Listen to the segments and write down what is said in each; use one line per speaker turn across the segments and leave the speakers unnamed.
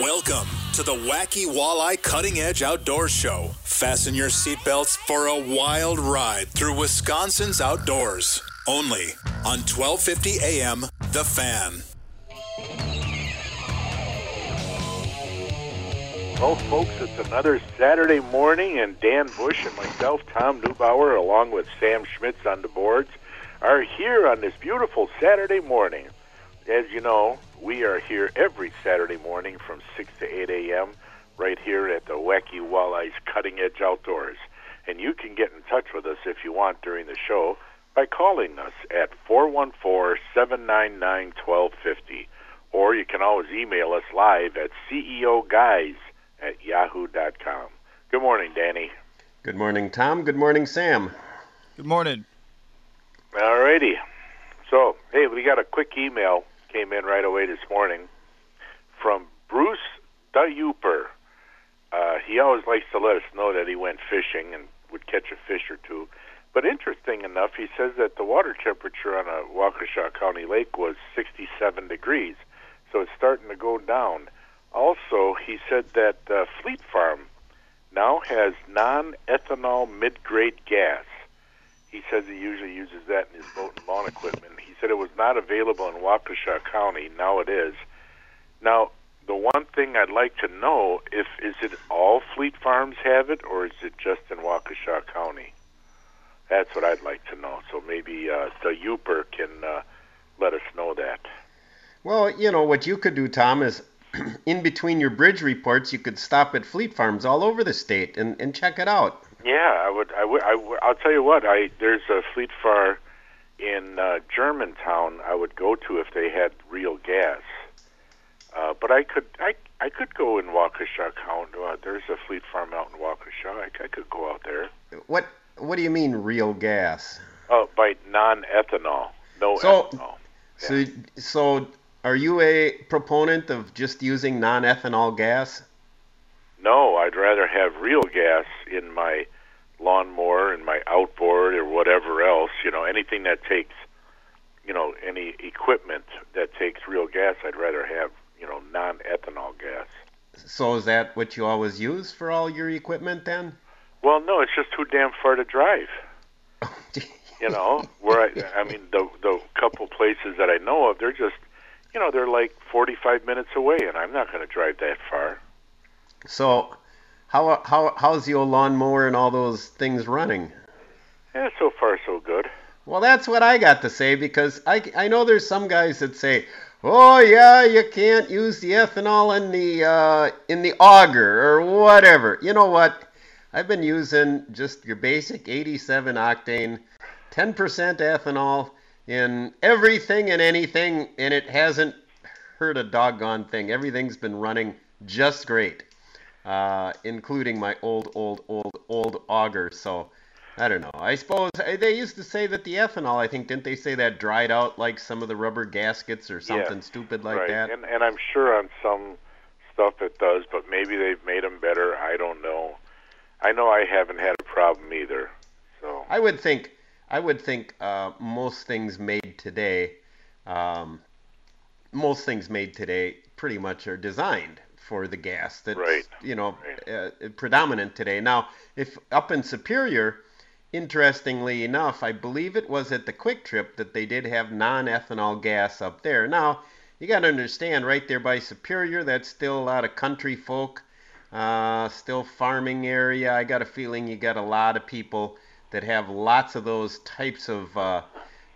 Welcome to the Wacky Walleye Cutting Edge Outdoors Show. Fasten your seatbelts for a wild ride through Wisconsin's outdoors. Only on 1250 AM The Fan.
Well, folks, it's another Saturday morning, and Dan Bush and myself, Tom Neubauer, along with Sam Schmitz on the boards, are here on this beautiful Saturday morning. As you know, we are here every Saturday morning from 6 to 8 a.m. right here at the Wacky Walleyes Cutting Edge Outdoors. And you can get in touch with us if you want during the show by calling us at 414 799 1250. Or you can always email us live at ceoguys at yahoo.com. Good morning, Danny.
Good morning, Tom. Good morning, Sam.
Good morning.
All righty. So, hey, we got a quick email came in right away this morning from Bruce Dayuper. Uh, he always likes to let us know that he went fishing and would catch a fish or two. But interesting enough, he says that the water temperature on a Waukesha County lake was 67 degrees, so it's starting to go down. Also, he said that uh, Fleet Farm now has non-ethanol mid-grade gas. He says he usually uses that in his boat and lawn equipment. Said it was not available in Waukesha County. Now it is. Now, the one thing I'd like to know if is it all fleet farms have it, or is it just in Waukesha County? That's what I'd like to know. So maybe uh, the Yooper can uh, let us know that.
Well, you know what you could do, Tom, is in between your bridge reports, you could stop at fleet farms all over the state and, and check it out.
Yeah, I would. I would. I would I'll tell you what. I there's a fleet far in uh, Germantown. I would go to if they had real gas. Uh, but I could. I I could go in Waukesha County. Uh, there's a fleet farm out in Waukesha. I, I could go out there.
What What do you mean real gas?
Oh, by non-ethanol. No
So-
ethanol.
So so are you a proponent of just using non-ethanol gas?
No, I'd rather have real gas in my lawnmower and my outboard or whatever else. You know, anything that takes, you know, any equipment that takes real gas, I'd rather have, you know, non-ethanol gas.
So is that what you always use for all your equipment then?
Well, no, it's just too damn far to drive. You know, where I, I mean, the the couple places that I know of, they're just, you know, they're like 45 minutes away, and I'm not going to drive that far.
So how how how's your lawnmower and all those things running?
Yeah, so far so good.
Well, that's what I got to say because I, I know there's some guys that say, oh yeah, you can't use the ethanol in the uh, in the auger or whatever. You know what? I've been using just your basic 87 octane, 10% ethanol in everything and anything, and it hasn't hurt a doggone thing. Everything's been running just great, uh, including my old, old, old, old auger. So I don't know. I suppose uh, they used to say that the ethanol. I think didn't they say that dried out like some of the rubber gaskets or something
Yeah,
stupid like
right.
that?
And, and I'm sure on some stuff it does, but maybe they've made them better. I don't know. I know I haven't had a problem either. So
I would think. I would think uh, most things made today, um, most things made today, pretty much are designed for the gas that's
Right.
you know uh, predominant today. Now, if up in Superior, interestingly enough, I believe it was at the Kwik Trip that they did have non-ethanol gas up there. Now, you got to understand, right there by Superior, that's still a lot of country folk, uh, still farming area. I got a feeling you got a lot of people that have lots of those types of uh,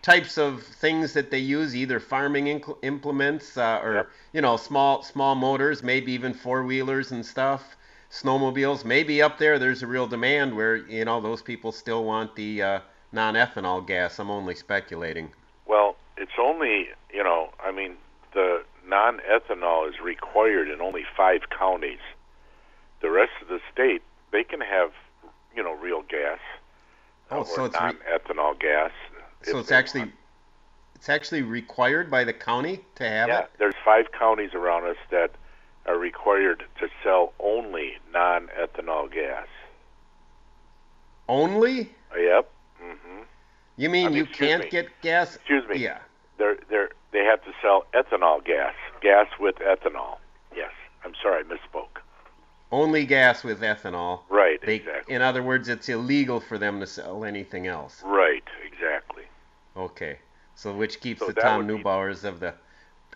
types of things that they use, either farming inc- implements uh, or
Yep.
you know small small motors, maybe even four wheelers and stuff, snowmobiles. Maybe up there there's a real demand where you know those people still want the uh, non-ethanol gas. I'm only speculating.
Well, it's only, you know, I mean, the non ethanol is required in only five counties. The rest of the state, they can have, you know, real gas
Oh,
or
so it's re-
non ethanol gas.
So it's actually
want.
it's actually required by the county to have
Yeah,
it.
there's five counties around us that are required to sell only non ethanol gas.
Only?
Yep. Mm-hmm.
You mean
I mean,
you can't
me.
get gas?
Excuse me.
Yeah.
They're they're they have to sell ethanol gas, gas with ethanol. Yes, I'm sorry, I misspoke.
Only gas with ethanol.
Right,
They,
exactly.
In other words, it's illegal for them to sell anything else.
Right, exactly.
Okay. So which keeps
So
the Tom
would be-
of the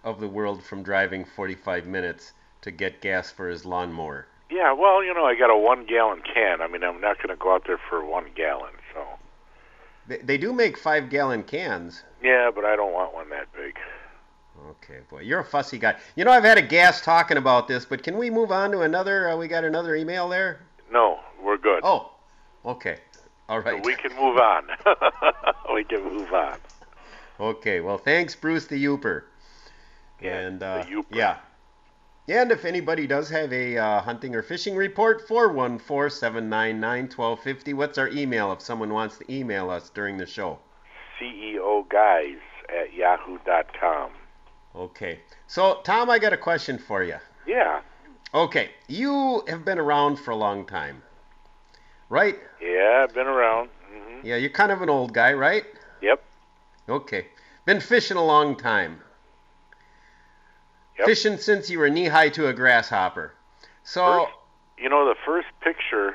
of the world from driving 45 minutes to get gas for his lawnmower.
Yeah, well, you know, I got a one gallon can. I mean, I'm not going to go out there for one gallon. So
They, they do make five gallon cans.
yeah, but I don't want one that big.
Okay, boy, you're a fussy guy. You know, I've had a gas talking about this, but can we move on to another? Uh, we got another email there.
No, we're good.
Oh, okay. All right.
We can move on. we can move on.
Okay, well, thanks, Bruce the Yooper.
Yeah,
and
the
uh,
Yooper.
yeah. And if anybody does have a uh, hunting or fishing report, 414-799-1250. What's our email if someone wants to email us during the show?
CEO guys at yahoo.com.
Okay. So, Tom, I got a question for you.
Yeah,
Okay, you have been around for a long time, right?
yeah, I've been around. hmm
Yeah, you're kind of an old guy, right?
Yep.
Okay. Been fishing a long time.
Yep.
Fishing since you were knee high to a grasshopper. So,
First, you know, the first picture,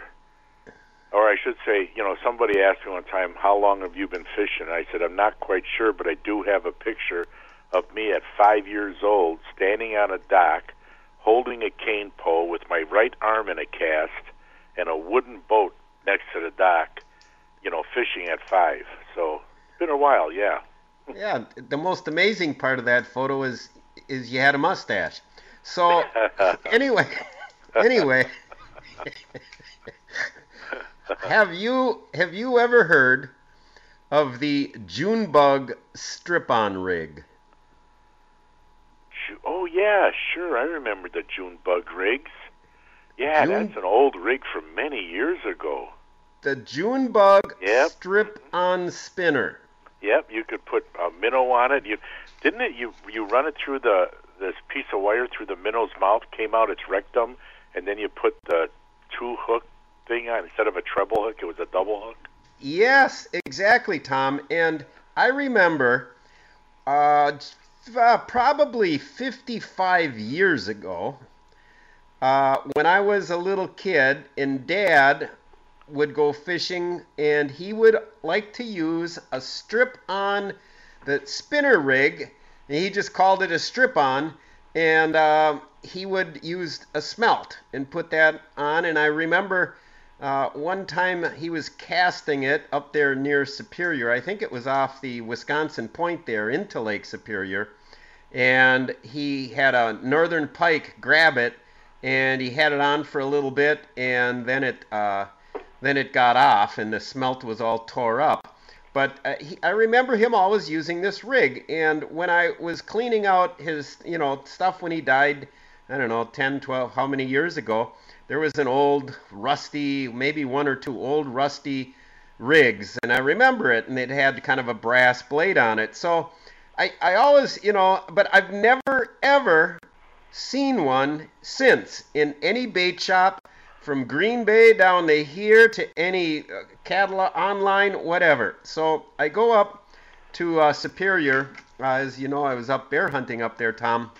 or I should say, you know, somebody asked me one time, "How long have you been fishing?" I said, "I'm not quite sure, but I do have a picture of me at five years old, standing on a dock, holding a cane pole with my right arm in a cast, and a wooden boat next to the dock, you know, fishing at five. So it's been a while, yeah.
yeah, the most amazing part of that photo is is you had a mustache. So, anyway, anyway, have you have you ever heard of the Junebug strip-on rig?
Oh yeah, sure. I remember the June bug rigs. Yeah,
June-
that's an old rig from many years ago.
The Junebug
Yep.
strip-on spinner.
Yep, you could put a minnow on it. You didn't it? You you run it through the this piece of wire through the minnow's mouth, came out its rectum, and then you put the two hook thing on instead of a treble hook. It was a double hook.
Yes, exactly, Tom. And I remember uh, uh, probably 55 years ago uh, when I was a little kid and Dad would go fishing and he would like to use a strip on the spinner rig. And he just called it a strip on. And uh, he would use a smelt and put that on. And I remember uh, one time he was casting it up there near Superior. I think it was off the Wisconsin Point there into Lake Superior. and he had a northern pike grab it, and he had it on for a little bit, and then it uh, then it got off, and the smelt was all tore up. But uh, he, I remember him always using this rig, and when I was cleaning out his you know stuff when he died, I don't know 10, 12, how many years ago, there was an old rusty, maybe one or two old rusty rigs, and I remember it, and it had kind of a brass blade on it. So I, I always, you know, but I've never ever seen one since in any bait shop from Green Bay down to here to any uh, catalog online, whatever. So I go up to uh, Superior. Uh, as you know, I was up bear hunting up there, Tom,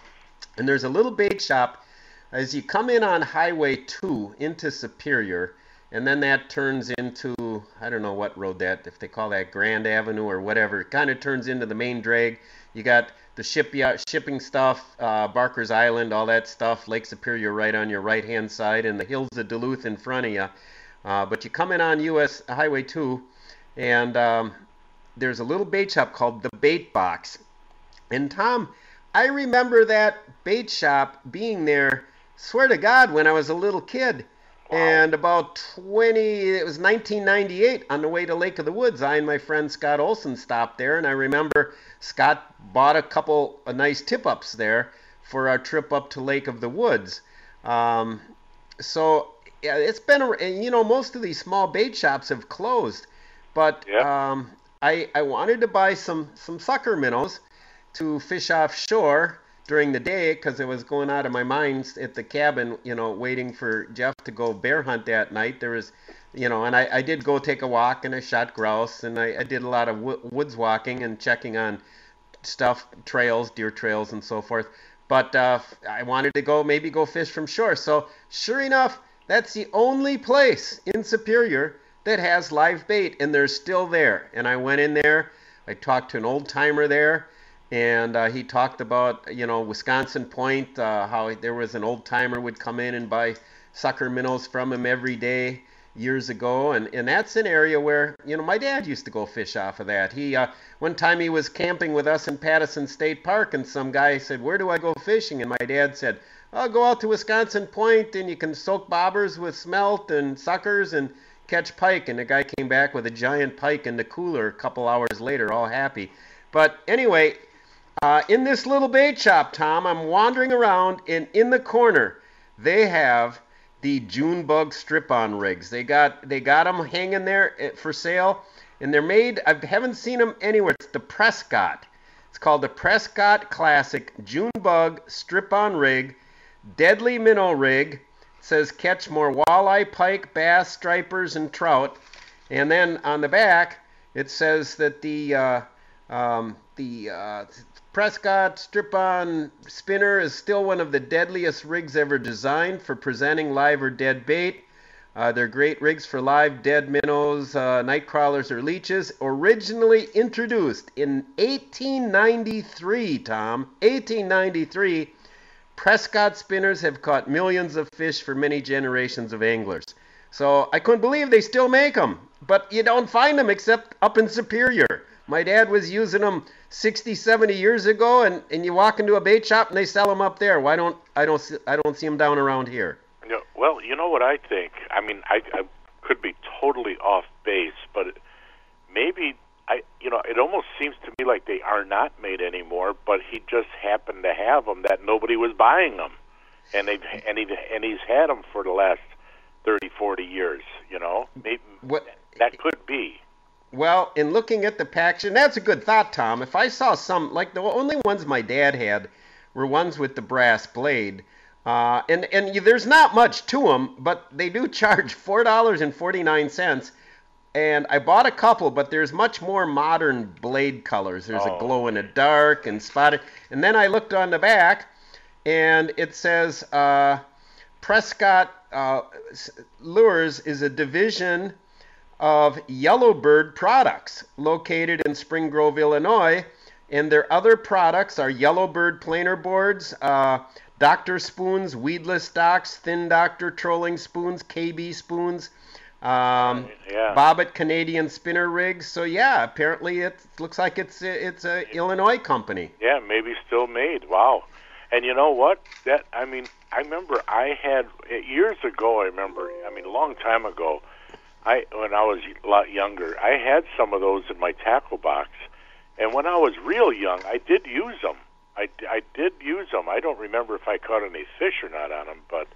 and there's a little bait shop. As you come in on Highway 2 into Superior, and then that turns into I don't know what road that if they call that Grand Avenue or whatever. It kind of turns into the main drag. You got the shipyard shipping stuff, uh, Barker's Island, all that stuff, Lake Superior right on your right hand side, and the hills of Duluth in front of you. Uh, but you come in on U.S. Highway 2, and um, there's a little bait shop called the Bait Box. And Tom, I remember that bait shop being there. Swear to God, when I was a little kid. And about 20, it was 1998 on the way to Lake of the Woods. I and my friend Scott Olson stopped there, and I remember Scott bought a couple of nice tip ups there for our trip up to Lake of the Woods. Um, so yeah, it's been, a, you know, most of these small bait shops have closed, but um, I, I wanted to buy some, some sucker minnows to fish offshore during the day because it was going out of my mind at the cabin, you know, waiting for Jeff to go bear hunt that night. There was, you know, and I, I did go take a walk and I shot grouse and I, I did a lot of w- woods walking and checking on stuff, trails, deer trails, and so forth. But uh, I wanted to go maybe go fish from shore. So sure enough, that's the only place in Superior that has live bait, and they're still there. And I went in there. I talked to an old timer there and uh, he talked about you know Wisconsin Point, uh, how there was an old timer would come in and buy sucker minnows from him every day years ago, and and that's an area where you know my dad used to go fish off of that. He uh, one time he was camping with us in Pattison State Park, and some guy said, "Where do I go fishing?" And my dad said, "I'll go out to Wisconsin Point, and you can soak bobbers with smelt and suckers and." catch pike and the guy came back with a giant pike in the cooler a couple hours later all happy but anyway uh, in this little bait shop, Tom, I'm wandering around, and in the corner, they have the June bug strip-on rigs. They got they got them hanging there eh, for sale, and they're made. I haven't seen them anywhere. It's the Prescott. It's called the Prescott Classic June bug strip-on rig, deadly minnow rig. It says catch more walleye, pike, bass, stripers, and trout. And then on the back, it says that the uh, um, the uh, Prescott strip-on spinner is still one of the deadliest rigs ever designed for presenting live or dead bait. Uh, they're great rigs for live dead minnows, uh, night crawlers, or leeches. Originally introduced in 1893, Tom, 1893, Prescott spinners have caught millions of fish for many generations of anglers. So I couldn't believe they still make them, but you don't find them except up in Superior. My dad was using them 60, 70 years ago, and, and you walk into a bait shop and they sell them up there. Why don't I don't see, I don't see them down around here?
No, well, you know what I think. I mean, I, I could be totally off base, but maybe I, you know, it almost seems to me like they are not made anymore. But he just happened to have them that nobody was buying them, and they and he and he's had them for the last 30, 40 years. You know, maybe
what
that could be.
Well, in looking at the packs, and that's a good thought, Tom. If I saw some, like the only ones my dad had were ones with the brass blade. Uh, and and there's not much to them, but they do charge four dollars and forty nine cents. And I bought a couple, but there's much more modern blade colors. There's
Oh.
a glow in the dark and spotted. And then I looked on the back, and it says uh, Prescott uh, Lures is a division of Yellowbird Products, located in Spring Grove, Illinois. And their other products are Yellowbird planer boards, uh, Doctor spoons, weedless docks, thin Doctor trolling spoons, KB spoons, Um,
Yeah.
Bobbitt Canadian spinner rigs. So yeah, apparently it looks like it's it's a Illinois company.
Yeah, maybe still made. Wow. And you know what? That I mean, I remember I had years ago. I remember. I mean, a long time ago. I when I was a lot younger, I had some of those in my tackle box. And when I was real young, I did use them. I, I did use them. I don't remember if I caught any fish or not on them, but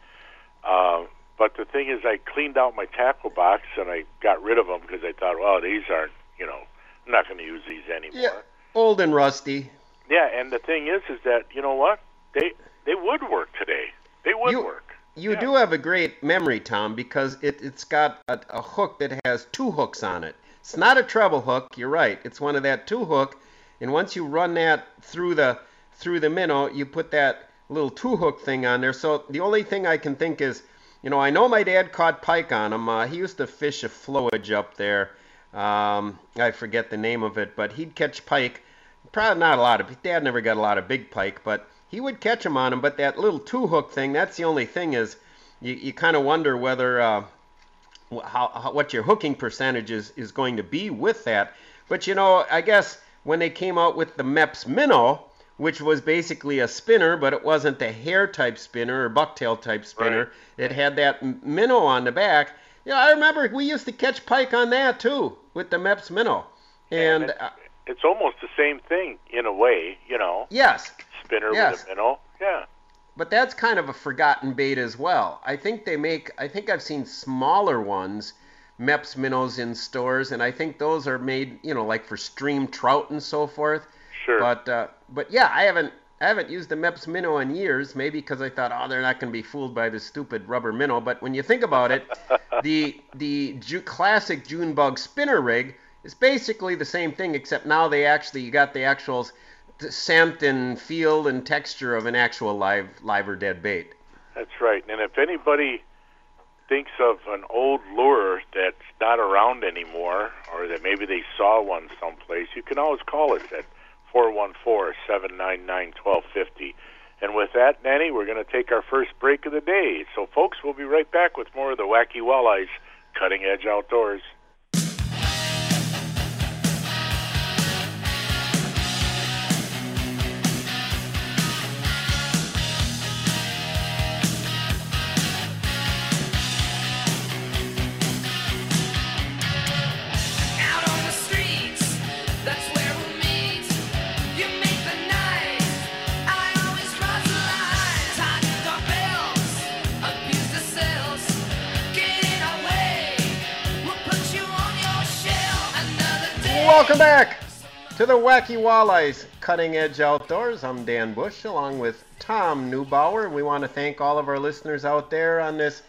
uh, but the thing is, I cleaned out my tackle box and I got rid of them because I thought, well, these aren't, you know, I'm not going to use these anymore.
Yeah, old and rusty.
Yeah, and the thing is, is that you know what they they would work today. They would
You-
work.
You
Yeah.
do have a great memory, Tom, because it, it's got a, a hook that has two hooks on it. It's not a treble hook. You're right. It's one of that two hook, and once you run that through the through the minnow, you put that little two hook thing on there. So the only thing I can think is, you know, I know my dad caught pike on him. Uh, he used to fish a flowage up there. Um, I forget the name of it, but he'd catch pike. Probably not a lot of. Dad never got a lot of big pike, but he would catch them on him. But that little two hook thing, that's the only thing is, you, you kind of wonder whether uh, how, how what your hooking percentage is, is going to be with that. But you know, I guess when they came out with the Mepps Minnow, which was basically a spinner, but it wasn't the hair type spinner or bucktail type spinner. It had that minnow on the back. You know, I remember we used to catch pike on that too with the Mepps Minnow. And
it-
uh,
it's almost the same thing in a way, you know.
yes,
Spinner
Yes.
with a minnow. Yeah.
But that's kind of a forgotten bait as well. I think they make. I think I've seen smaller ones, Mepps minnows in stores, and I think those are made, you know, like for stream trout and so forth.
Sure.
But uh, but yeah, I haven't I haven't used the Mepps minnow in years. Maybe because I thought, oh, they're not going to be fooled by this stupid rubber minnow. But when you think about it, the the Ju- classic June bug spinner rig is basically the same thing, except now they actually you got the actual t- scent and feel and texture of an actual live live or dead bait.
That's right. And if anybody thinks of an old lure that's not around anymore, or that maybe they saw one someplace, you can always call us at 414-799-1250. And with that, Danny, we're going to take our first break of the day. So, folks, we'll be right back with more of the Wacky Walleyes Cutting Edge Outdoors.
Welcome back to the Wacky Walleyes Cutting Edge Outdoors. I'm Dan Bush along with Tom Neubauer. We want to thank all of our listeners out there on this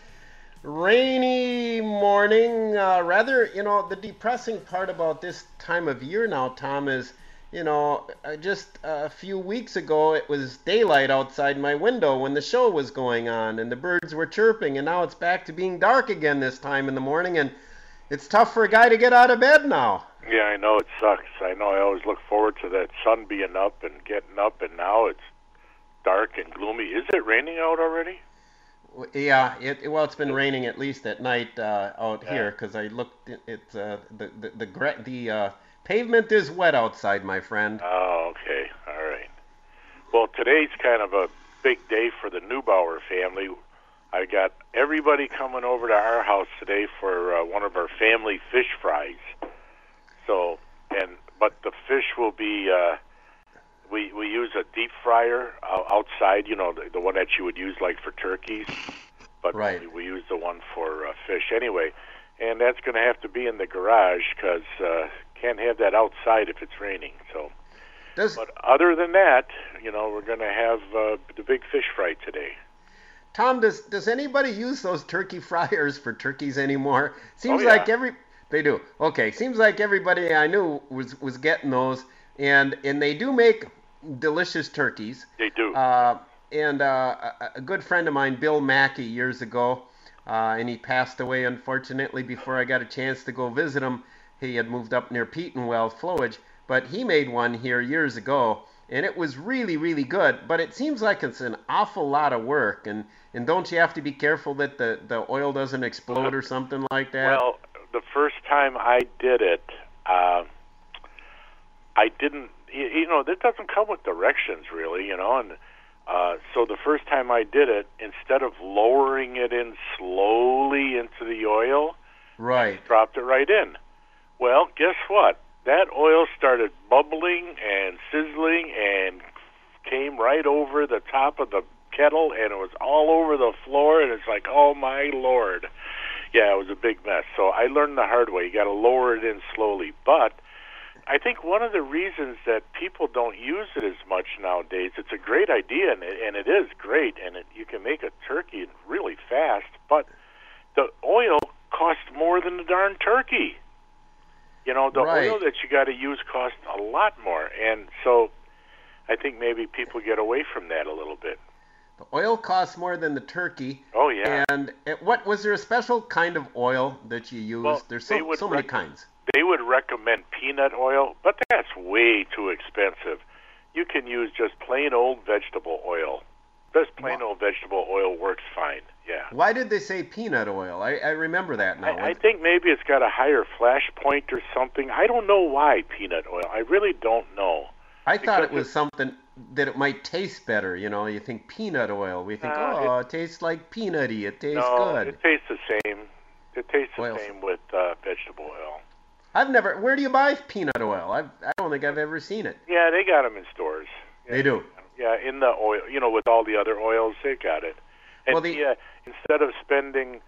rainy morning. Uh, rather, you know, the depressing part about this time of year now, Tom, is, you know, uh, just a few weeks ago it was daylight outside my window when the show was going on and the birds were chirping, and now it's back to being dark again this time in the morning, and it's tough for a guy to get out of bed now.
Yeah, I know it sucks. I know I always look forward to that sun being up and getting up, and now it's dark and gloomy. Is it raining out already?
Yeah, it, it- well, it's been raining at least at night uh, out here here because I looked. It, it's uh, the the the, the uh, pavement is wet outside, my friend.
Oh, okay. All right. Well, today's kind of a big day for the Neubauer family. I got everybody coming over to our house today for uh, one of our family fish fries. So, and but the fish will be uh, we we use a deep fryer uh, outside. You know, the, the one that you would use like for turkeys. But
Right.
we, we use the one for uh, fish anyway, and that's going to have to be in the garage because uh, can't have that outside if it's raining. So.
Does
But other than that, you know, we're going to have uh, the big fish fry today.
Tom? Does does anybody use those turkey fryers for turkeys anymore? Seems
Oh, yeah.
like every they do. Okay, seems like everybody I knew was was getting those, and and they do make delicious turkeys.
They do.
Uh, and uh, a, a good friend of mine, Bill Mackey, years ago, uh, and he passed away unfortunately before I got a chance to go visit him. He had moved up near Petenwell, Flowage, but he made one here years ago, and it was really, really good. But it seems like it's an awful lot of work, and and don't you have to be careful that the the oil doesn't explode or something like that?
Well, the first time I did it, uh, I didn't. You, you know, this doesn't come with directions really. You know, and uh, so the first time I did it, instead of lowering it in slowly into the oil,
right.
dropped it right in. Well, guess what? That oil started bubbling and sizzling and came right over the top of the kettle and it was all over the floor and it's like, oh my lord. Yeah, it was a big mess. So I learned the hard way. You got to lower it in slowly. But I think one of the reasons that people don't use it as much nowadays, it's a great idea and it, and it is great and it, you can make a turkey really fast, but the oil costs more than the darn turkey. You know, the
Right.
oil that you got to use costs a lot more, and so I think maybe people get away from that a little bit.
The oil costs more than the turkey.
Oh yeah,
And it, what was there a special kind of oil that you used?
Well,
There's so, so many kinds.
they would recommend peanut oil, but that's way too expensive. You can use just plain old vegetable oil. Just plain old vegetable oil works fine. Yeah.
Why did they say peanut oil? I, I remember that now.
I, I think maybe it's got a higher flash point or something. I don't know why peanut oil. I really don't know.
I thought it was something that it might taste better. You know, you think peanut oil. We think,
Uh,
oh, it, tastes like peanutty. It tastes
no,
good.
it tastes the same. It tastes the
Oil.
same with uh, vegetable oil.
I've never. Where do you buy peanut oil? I've, I don't think I've ever seen it.
Yeah, they got them in stores.
They do.
Yeah, in the oil, you know, with all the other oils, they got it. And
Well, the-
yeah, instead of spending,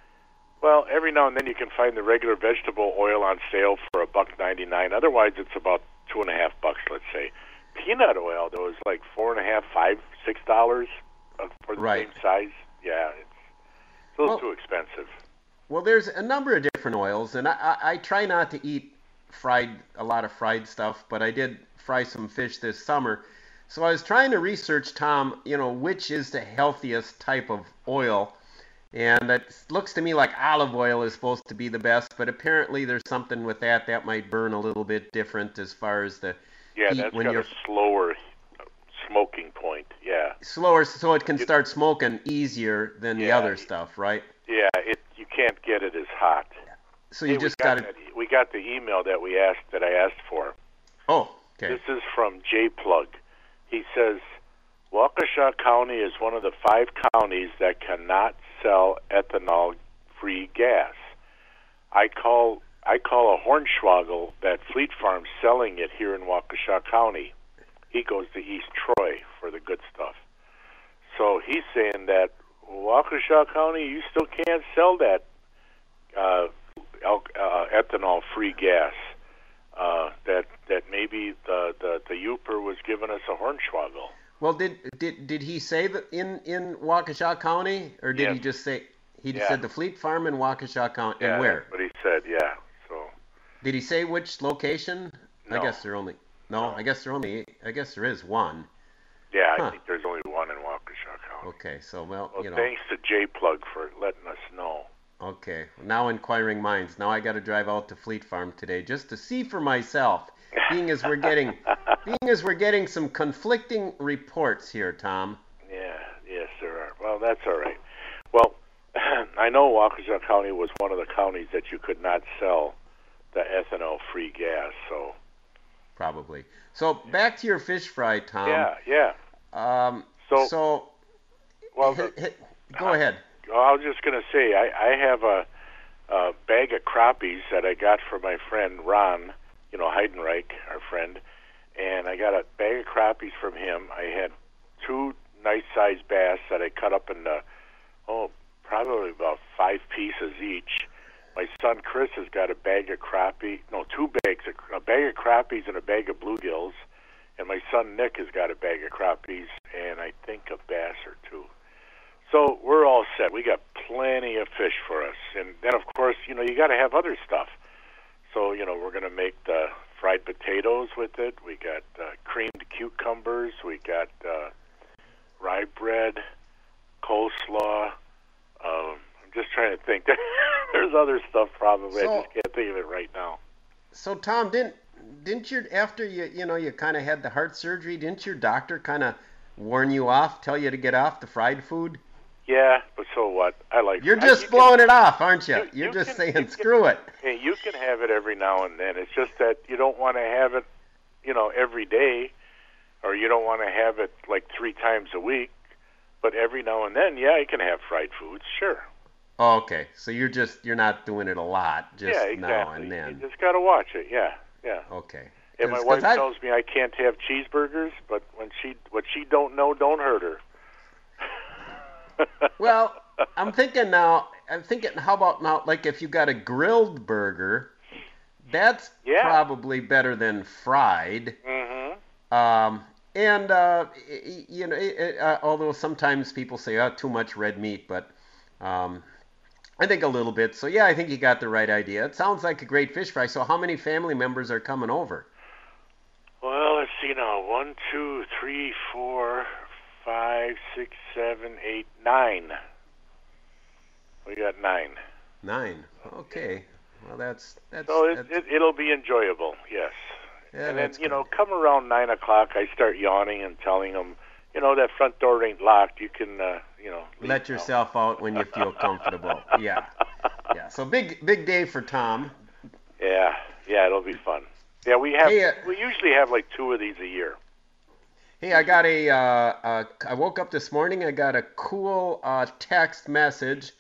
well, every now and then you can find the regular vegetable oil on sale for a buck ninety nine. Otherwise, it's about two and a half bucks, let's say. Peanut oil, though, is like four and a half, five, six dollars uh, for the
Right.
same size. Yeah, it's, it's a little
Well-
too expensive.
Well, there's a number of different oils, and I, I, I try not to eat fried a lot of fried stuff, but I did fry some fish this summer. So I was trying to research, Tom, you know, which is the healthiest type of oil. And it looks to me like olive oil is supposed to be the best, but apparently there's something with that that might burn a little bit different as far as the
Yeah, that's
when
got
you're
a slower smoking point. Yeah,
slower, so it can start smoking easier than the other stuff, right?
yeah, it you can't get it as hot.
So you
Hey,
just got
got
to.
we got the email that we asked that I asked for.
Oh, okay.
This is from J Plug. He says Waukesha County is one of the five counties that cannot sell ethanol free gas. I call I call a Hornswoggle that Fleet Farm selling it here in Waukesha County. He goes to East Troy for the good stuff. So he's saying that Waukesha County, you still can't sell that uh, al- uh, ethanol free gas uh, that that maybe the the the Yooper was giving us a Hornswoggle.
Well, did did did he say that in in Waukesha County, or did
Yes.
he just say he
Yeah.
said the Fleet Farm in Waukesha County?
Yeah,
and where
But he said. Yeah.
Did he say which location? No. I
No.
guess there only no. I guess there only I guess there is one.
yeah, I think there's only one in Waukesha County.
Okay, so well,
Well,
you know.
thanks to J Plug for letting us know.
Okay, now inquiring minds. Now I got to drive out to Fleet Farm today just to see for myself. Being as we're getting, being as we're getting some conflicting reports here, Tom.
Yeah, yes, there are. Well, that's all right. Well, I know Waukesha County was one of the counties that you could not sell the ethanol-free gas. So
Probably. So back to your fish fry, Tom.
yeah, yeah.
Um.
So-
so
Well,
hit- hit- go ahead.
I was just going to say, I, I have a, a bag of crappies that I got from my friend Ron, you know, Heidenreich, our friend, and I got a bag of crappies from him. I had two nice sized bass that I cut up into, oh, probably about five pieces each. My son Chris has got a bag of crappie, no, two bags, of, a bag of crappies and a bag of bluegills, and my son Nick has got a bag of crappies and I think a bass or two. So we're all set. We got plenty of fish for us, and then of course, you know, you got to have other stuff. So you know, we're to make the fried potatoes with it. We got uh, creamed cucumbers. We got uh, rye bread, coleslaw. Um, just trying to think. There's other stuff probably. I just can't think of it right now.
So Tom, didn't didn't your after you you know you kind of had the heart surgery? Didn't your doctor kind of warn you off, tell you to get off the fried food?
Yeah, but so what? I like.
You're
I-
just
you
blowing it off, aren't you?
you-
You're
you
just
can- you
saying
can-
screw it.
Hey, you can have it every now and then. It's just that you don't want to have it, you know, every day, or you don't want to have it like three times a week. But every now and then, yeah, you can have fried foods, sure.
Oh, okay, so you're just you're not doing it a lot, just
yeah, exactly.
now and then.
You just got to watch it. Yeah, yeah.
Okay.
And my wife
I-
tells me I can't have cheeseburgers, but when she what she don't know don't hurt her.
Well, I'm thinking now. I'm thinking, how about now? Like, if you got a grilled burger, that's
Yeah.
probably better than fried.
Mm-hmm.
Um, and uh, you know, it, it, uh, although sometimes people say, "Oh, too much red meat," but um, I think a little bit. So yeah, I think you got the right idea. It sounds like a great fish fry. So how many family members are coming over?
Well, let's see now. One, two, three, four, five, six, seven, eight, nine. We got nine.
Nine. Okay. Well, that's that's.
So it,
that's
it, it'll be enjoyable, yes.
yeah,
and then, you know, come around nine o'clock, I start yawning and telling them, you know, that front door ain't locked. You can, uh, you know,
Let
now."
yourself out when you feel comfortable. Yeah. Yeah. So big big day for Tom.
Yeah, yeah, it'll be fun. Yeah, we have.
Hey, uh,
we usually have like two of these a year.
Hey, I got a. Uh, uh, I woke up this morning. I got a cool uh, text message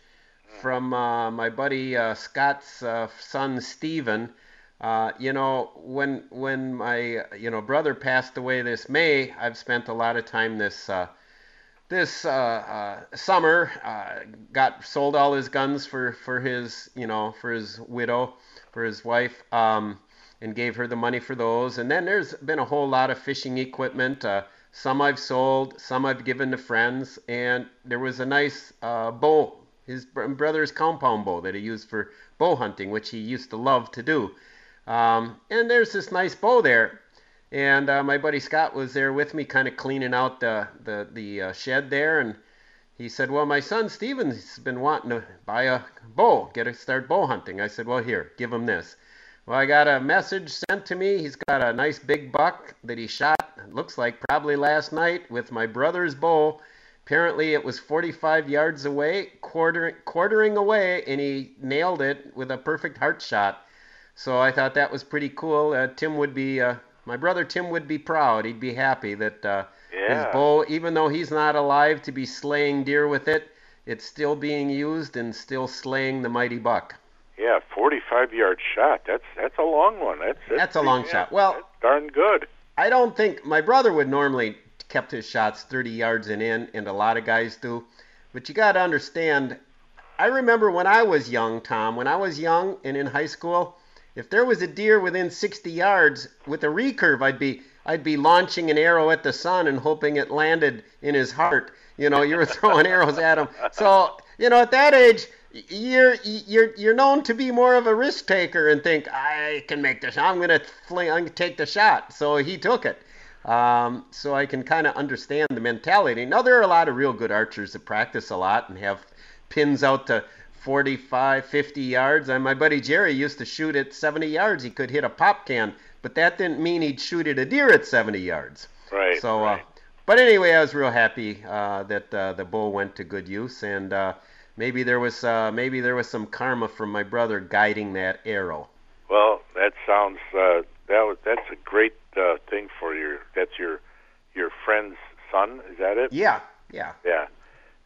from uh, my buddy uh, Scott's uh, son Steven. Uh, you know, when when my you know brother passed away this May, I've spent a lot of time this uh, this uh, uh, summer. Uh, got sold all his guns for for his you know for his widow, for his wife. Um, and gave her the money for those. And then there's been a whole lot of fishing equipment. Uh, some I've sold, some I've given to friends, and there was a nice uh, bow, his brother's compound bow that he used for bow hunting, which he used to love to do. Um, and there's this nice bow there. And uh, my buddy Scott was there with me, kind of cleaning out the the, the uh, shed there, and he said, "Well, my son Steven's been wanting to buy a bow, get a start bow hunting." I said, "Well, here, give him this." Well, I got a message sent to me. He's got a nice big buck that he shot, looks like probably last night, with my brother's bow. Apparently, it was 45 yards away, quarter, quartering away, and he nailed it with a perfect heart shot. So I thought that was pretty cool. Uh, Tim would be, uh, my brother Tim would be proud. He'd be happy that uh,
Yeah.
his bow, even though he's not alive to be slaying deer with it, it's still being used and still slaying the mighty buck.
Yeah, forty-five yard shot. That's that's a long one. That's that's,
That's a long
yeah,
shot. Well-
darn good.
I don't think my brother would normally kept his shots 30 yards and in, and a lot of guys do. But you got to understand. I remember when I was young, Tom. When I was young and in high school, if there was a deer within 60 yards with a recurve, I'd be I'd be launching an arrow at the sun and hoping it landed in his heart. You know, you were throwing arrows at him. So you know, at that age, you're you're you're known to be more of a risk taker and think I can make this. I'm gonna fling. I'm gonna take the shot. So he took it. Um, so I can kind of understand the mentality. Now there are a lot of real good archers that practice a lot and have pins out to 45, 50 yards. And my buddy Jerry used to shoot at 70 yards. He could hit a pop can, but that didn't mean he'd shoot at a deer at 70 yards.
Right.
So,
right.
uh, but anyway, I was real happy uh, that uh, the bull went to good use, and uh, maybe there was uh, maybe there was some karma from my brother guiding that arrow.
Well, that sounds uh, that was that's a great uh, thing for your that's your your friend's son. Is that it?
Yeah, yeah,
Yeah,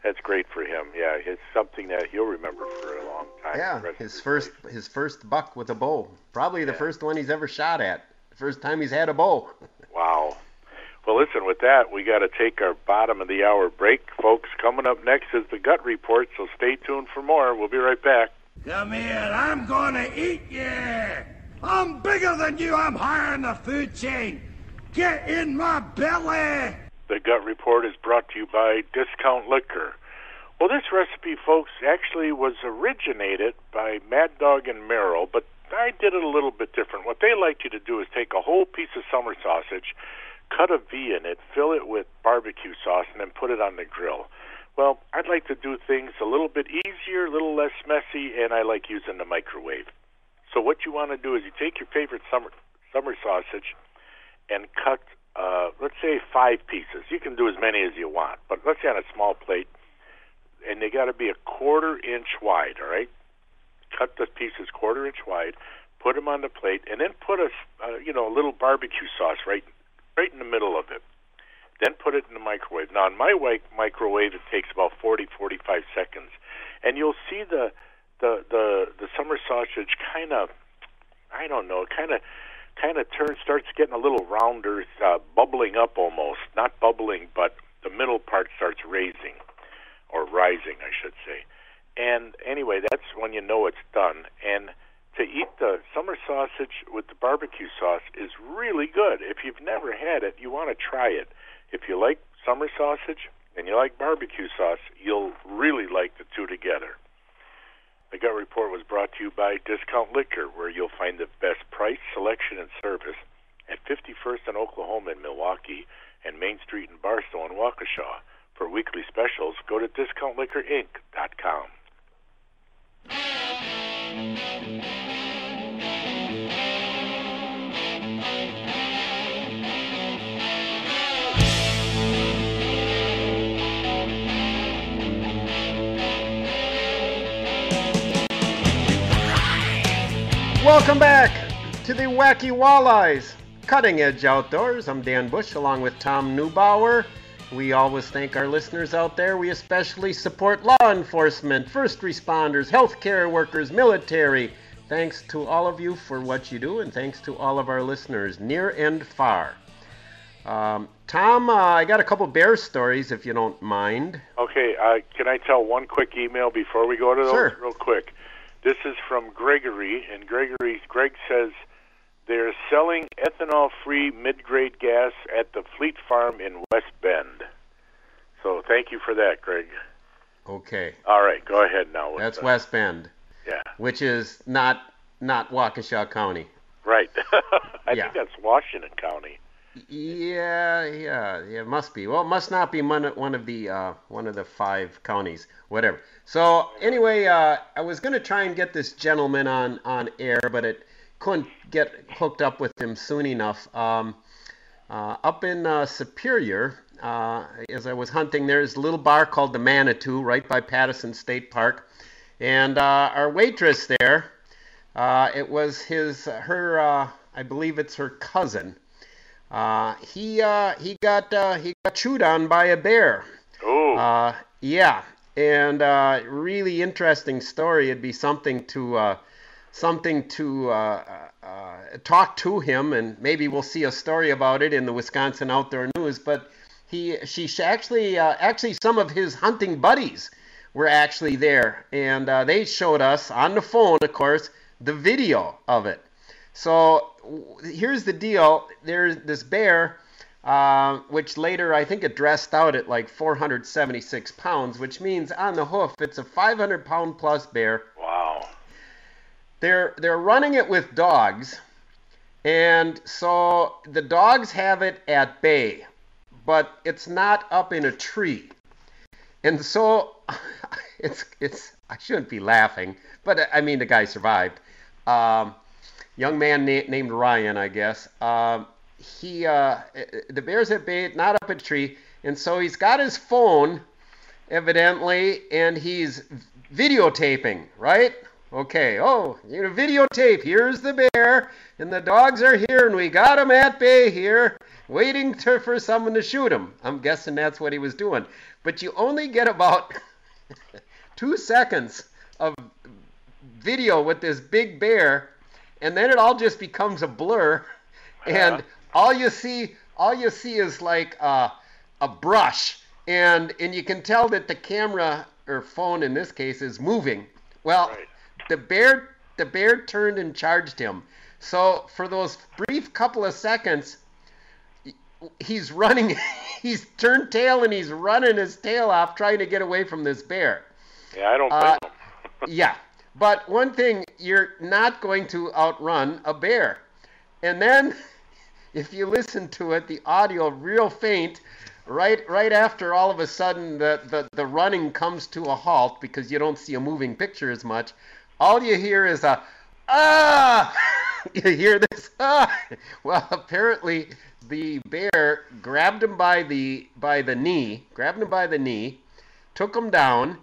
that's great for him. Yeah, it's something that he'll remember for a long time.
yeah.
the rest of
His first his first buck with a bow, probably the
Yeah.
first one he's ever shot at. The first time he's had a bow.
Wow. Well, listen, with that, we got to take our bottom of the hour break. Folks, coming up next is the gut report, so stay tuned for more. We'll be right back.
Come here, I'm gonna eat you. I'm bigger than you. I'm higher in the food chain. Get in my belly.
The Gut Report is brought to you by Discount Liquor. Well, this recipe, folks, actually was originated by Mad Dog and Merrill, but I did it a little bit different. What they like you to do is take a whole piece of summer sausage, cut a V in it, fill it with barbecue sauce, and then put it on the grill. Well, I'd like to do things a little bit easier, a little less messy, and I like using the microwave. So what you want to do is you take your favorite summer summer sausage and cut, uh, let's say, five pieces. You can do as many as you want, but let's say on a small plate, and they got to be a quarter inch wide. All right, cut the pieces quarter inch wide, put them on the plate, and then put a, uh, you know, a little barbecue sauce right, right in the middle of it. Then put it in the microwave. Now, in my wi- microwave, it takes about 40, 45 seconds, and you'll see the the the the summer sausage kind of, I don't know, kind of kind of turns starts getting a little rounder, uh, bubbling up almost. Not bubbling, but the middle part starts raising or rising, I should say. And anyway, that's when you know it's done. And to eat the summer sausage with the barbecue sauce is really good. If you've never had it, you want to try it. If you like summer sausage and you like barbecue sauce, you'll really like the two together. The Gut Report was brought to you by Discount Liquor, where you'll find the best price, selection, and service at 51st and Oklahoma in Milwaukee and Main Street in Barstow and Waukesha. For weekly specials, go to discountliquorinc.com.
Welcome back to the Wacky Walleyes Cutting Edge Outdoors. I'm Dan Bush along with Tom Neubauer. We always thank our listeners out there. We especially support law enforcement, first responders, healthcare workers, military. Thanks to all of you for what you do, and thanks to all of our listeners, near and far. Um, Tom, uh, I got a couple bear stories if you don't mind.
Okay, uh, can I tell one quick email before we go to those?
Sure.
Real quick. This is from Gregory, and Gregory Greg says they're selling ethanol-free mid-grade gas at the Fleet Farm in West Bend. So thank you for that, Greg.
Okay,
All right, go ahead now. with
that's
the-
West Bend,
Yeah,
which is not not Waukesha County.
right. I
Yeah.
think that's Washington County.
Yeah, yeah, yeah. It must be. Well, it must not be one of, one of the uh, one of the five counties. Whatever. So anyway, uh, I was gonna try and get this gentleman on on air, but it couldn't get hooked up with him soon enough. Um, uh, up in uh, Superior, uh, as I was hunting, there's a little bar called the Manitou right by Pattison State Park, and uh, our waitress there, it was his her I believe it's her cousin. Uh, he uh, he got uh, he got chewed on by a bear.
Oh,
Uh, yeah, and uh, really interesting story. It'd be something to uh, something to uh, uh, talk to him, and maybe we'll see a story about it in the Wisconsin Outdoor News. But he she actually uh, actually some of his hunting buddies were actually there, and uh, they showed us on the phone, of course, the video of it. So here's the deal: there's this bear, uh, which later I think it dressed out at like 476 pounds, which means on the hoof it's a 500 pound plus bear.
wow.
They're they're running it with dogs, and so the dogs have it at bay, but it's not up in a tree, and so it's it's I shouldn't be laughing, but I mean the guy survived. Um, young man na- named Ryan, I guess. Um, he uh, the bear's at bay, not up a tree, and so he's got his phone, evidently, and he's videotaping, right? Okay. Oh, you know, videotape. Here's the bear, and the dogs are here, and we got him at bay here, waiting to, for someone to shoot him. I'm guessing that's what he was doing. But you only get about two seconds of video with this big bear, and then it all just becomes a blur, and all you see, all you see is like uh, a brush, and and you can tell that the camera or phone in this case is moving. Well,
Right.
the bear, the bear turned and charged him. So for those brief couple of seconds, he's running, he's turned tail and he's running his tail off trying to get away from this bear.
Yeah, I don't blame
Uh,
them.
yeah. But one thing, you're not going to outrun a bear. And then, if you listen to it, the audio real faint. Right, right after all of a sudden the, the, the running comes to a halt because you don't see a moving picture as much. All you hear is a ah, you hear this? Ah! Well, apparently the bear grabbed him by the by the knee, grabbed him by the knee, took him down,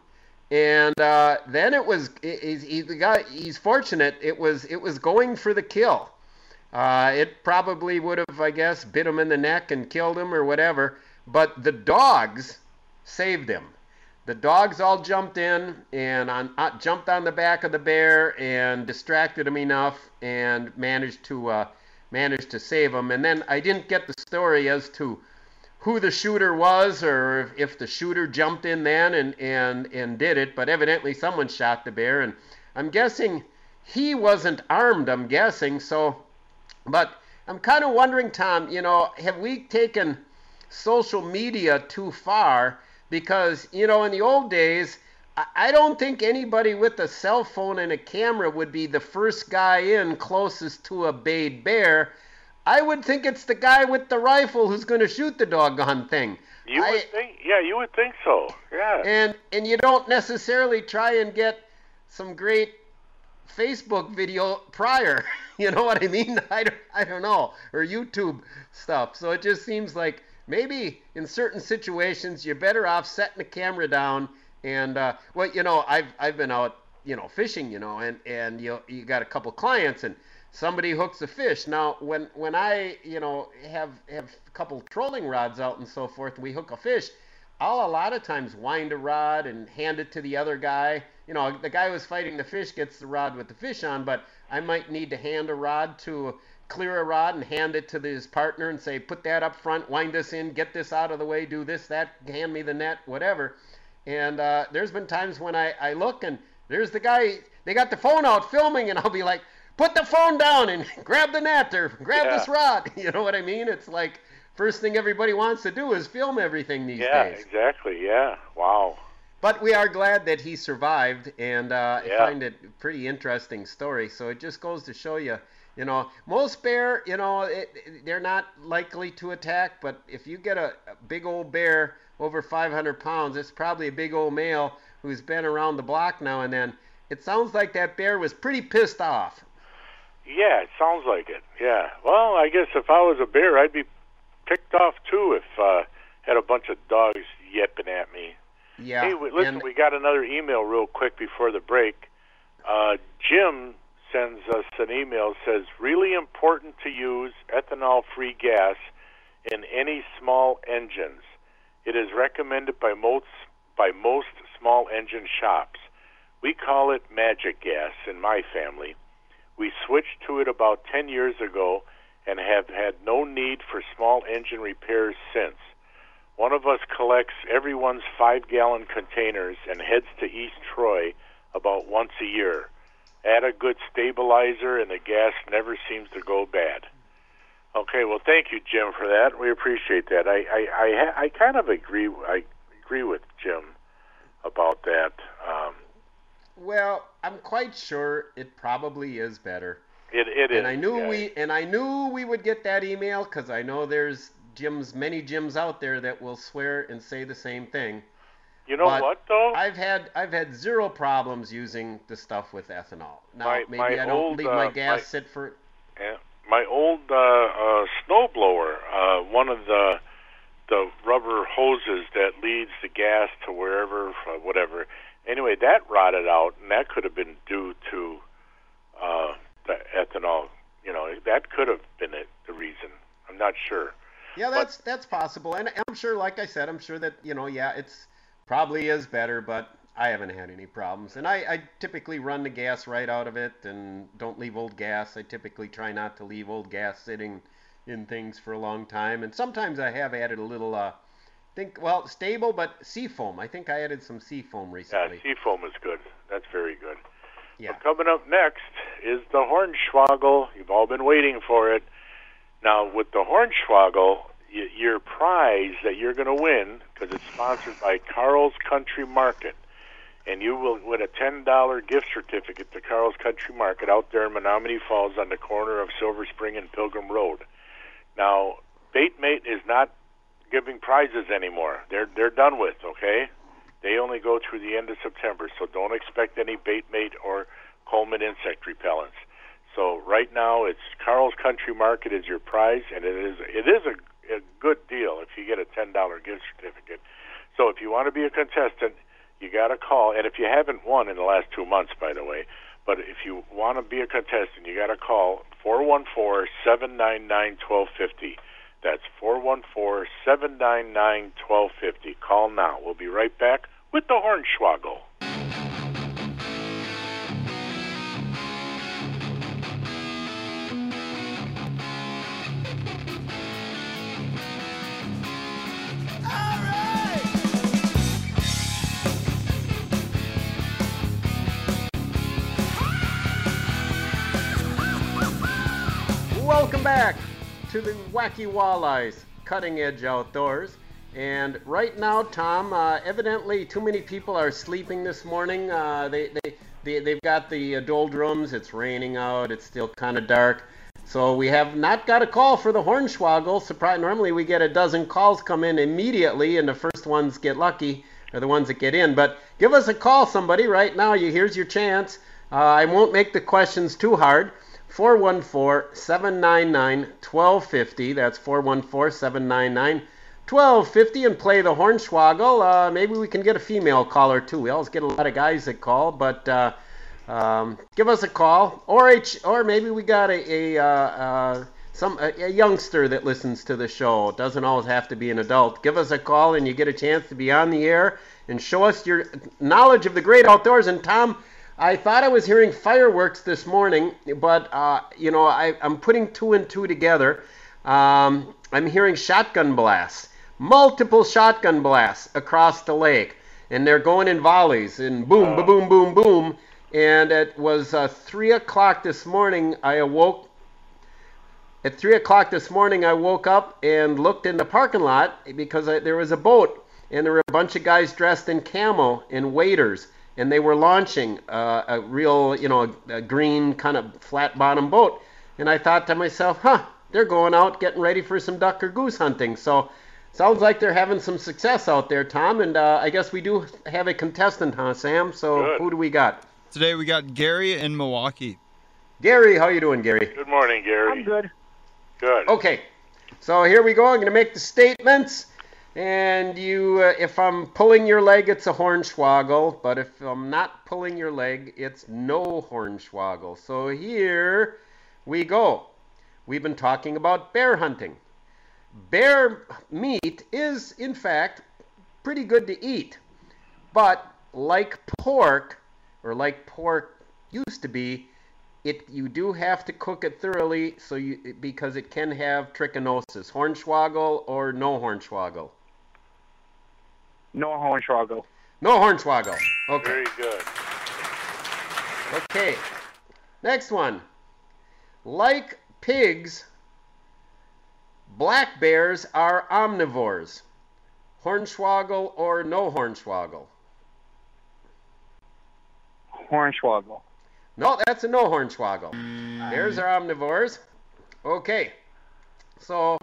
and uh, then it was he, he, the guy. He's fortunate. It was it was going for the kill. Uh, it probably would have, I guess, bit him in the neck and killed him or whatever. But the dogs saved him. The dogs all jumped in and on, uh, jumped on the back of the bear and distracted him enough and managed to uh, managed to save him. And then I didn't get the story as to who the shooter was or if, if the shooter jumped in then and, and, and did it, but evidently someone shot the bear. And I'm guessing he wasn't armed, I'm guessing. So, but I'm kind of wondering, Tom, you know, have we taken social media too far? Because, you know, in the old days, I- don't think anybody with a cell phone and a camera would be the first guy in closest to a bayed bear. I would think it's the guy with the rifle who's going to shoot the doggone thing.
You
I-
would think, yeah, you would think so. Yeah.
and and you don't necessarily try and get some great Facebook video prior. You know what I mean? I don't, I don't know. Or YouTube stuff. So it just seems like maybe in certain situations you're better off setting the camera down and uh, well, you know, I've I've been out, you know, fishing, you know, and and you you got a couple clients and somebody hooks a fish. Now, when when I, you know, have have a couple trolling rods out and so forth, we hook a fish, I'll a lot of times wind a rod and hand it to the other guy. You know, the guy who's fighting the fish gets the rod with the fish on, but I might need to hand a rod to clear a rod and hand it to his partner and say, put that up front, wind this in, get this out of the way, do this, that, hand me the net, whatever. And uh, there's been times when I, I look and there's the guy, they got the phone out filming, and I'll be like, put the phone down and grab the net or grab
Yeah.
this rod. You know what I mean? It's like first thing everybody wants to do is film everything these
yeah,
days.
exactly. Yeah. Wow.
But we are glad that he survived, and uh,
Yeah.
I find it a pretty interesting story. So it just goes to show you, you know, most bear, you know, it, it- they're not likely to attack. But if you get a, a big old bear over 500 pounds, it's probably a big old male who's been around the block now and then. It sounds like that bear was pretty pissed off.
Yeah, it sounds like it. Yeah. Well, I guess if I was a bear, I'd be picked off too if uh, had a bunch of dogs yipping at me.
Yeah.
Hey, we, listen,
and-
we got another email real quick before the break. Uh, Jim sends us an email says really important to use ethanol-free gas in any small engines. It is recommended by most by most small engine shops. We call it magic gas in my family. We switched to it about 10 years ago and have had no need for small engine repairs since. One of us collects everyone's five gallon containers and heads to East Troy about once a year. Add a good stabilizer, and the gas never seems to go bad. Okay, well, thank you, Jim, for that. We appreciate that. I I I, I kind of agree. I agree with Jim about that. Um,
well, I'm quite sure it probably is better.
it it is.
and I knew we and I knew we would get that email because I know there's gyms, many gyms out there that will swear and say the same thing.
You know
but
what though?
I've had I've had zero problems using the stuff with ethanol. Now
My-
maybe
my
I don't
old,
leave my
uh,
gas
my-
sit for.
Yeah. My old uh, uh, snowblower, uh, one of the the rubber hoses that leads the gas to wherever, uh, whatever. Anyway, that rotted out, and that could have been due to uh, the ethanol. You know, that could have been it, the reason. I'm not sure.
Yeah, that's that's possible, and I'm sure, like I said, I'm sure that you know, yeah, it's probably is better, but I haven't had any problems, and I, I typically run the gas right out of it and don't leave old gas. I typically try not to leave old gas sitting in things for a long time, and sometimes I have added a little, uh, think well, stable, but seafoam. I think I added some seafoam recently.
Yeah, seafoam is good. That's very good.
Yeah.
Coming up next is the Hornswoggle. You've all been waiting for it. Now, with the Hornswoggle, y- your prize that you're going to win, because it's sponsored by Carl's Country Market, and you will win a $10 gift certificate to Carl's Country Market out there in Menomonee Falls on the corner of Silver Spring and Pilgrim Road. Now, Bait Mate is not giving prizes anymore. They're they're done with, okay? They only go through the end of September, so don't expect any Baitmate or Coleman insect repellents. So right now, it's Carl's Country Market is your prize, and it is it is a, a good deal if you get a ten dollar gift certificate. So if you want to be a contestant, you got to call. And if you haven't won in the last two months, by the way, but if you want to be a contestant, you got to call four one four seven nine nine twelve fifty. That's four one four seven nine nine twelve fifty. Call now. We'll be right back with the Hornswoggle.
Welcome back to the Wacky Walleyes Cutting Edge Outdoors. And right now, Tom, uh, evidently too many people are sleeping this morning. Uh, they, they, they, they've got the uh, doldrums, it's raining out, it's still kind of dark. So we have not got a call for the Hornswoggle. Surprise! Normally we get a dozen calls come in immediately, and the first ones get lucky are the ones that get in. But give us a call, somebody, right now. You here's your chance. Uh, I won't make the questions too hard. 414-799-1250. That's 414-799-1250 and play the Hornswoggle. Uh, maybe we can get a female caller too. We always get a lot of guys that call, but uh, um, give us a call. Or or maybe we got a, a uh, uh, some a, a youngster that listens to the show. It doesn't always have to be an adult. Give us a call and you get a chance to be on the air and show us your knowledge of the great outdoors. And Tom, I thought I was hearing fireworks this morning, but uh, you know I, I'm putting two and two together. Um, I'm hearing shotgun blasts, multiple shotgun blasts across the lake, and they're going in volleys and boom, ba boom, boom, boom. And it was uh, three o'clock this morning. I awoke. At three o'clock this morning, I woke up and looked in the parking lot because I, there was a boat, and there were a bunch of guys dressed in camo and waders and they were launching uh, a real, you know, a green kind of flat bottom boat. And I thought to myself, huh, they're going out getting ready for some duck or goose hunting. So sounds like they're having some success out there, Tom. And uh, I guess we do have a contestant, huh, Sam? So
Good.
who do we got?
Today we got Gary in Milwaukee.
Gary, how you doing, Gary?
Good morning, Gary.
I'm good.
Good.
Okay, so here we go. I'm going to make the statements. And you, uh, if I'm pulling your leg, it's a hornswoggle. But if I'm not pulling your leg, it's no hornswoggle. So here we go. We've been talking about bear hunting. Bear meat is, in fact, pretty good to eat. But like pork, or like pork used to be, it you do have to cook it thoroughly so you because it can have trichinosis. Hornswoggle or no hornswoggle?
No hornswoggle.
No hornswoggle. Okay.
Very good.
Okay. Next one. Like pigs, black bears are omnivores. Hornswoggle or no hornswoggle?
Hornswoggle.
No, that's a no hornswoggle. Bears are omnivores. Okay. So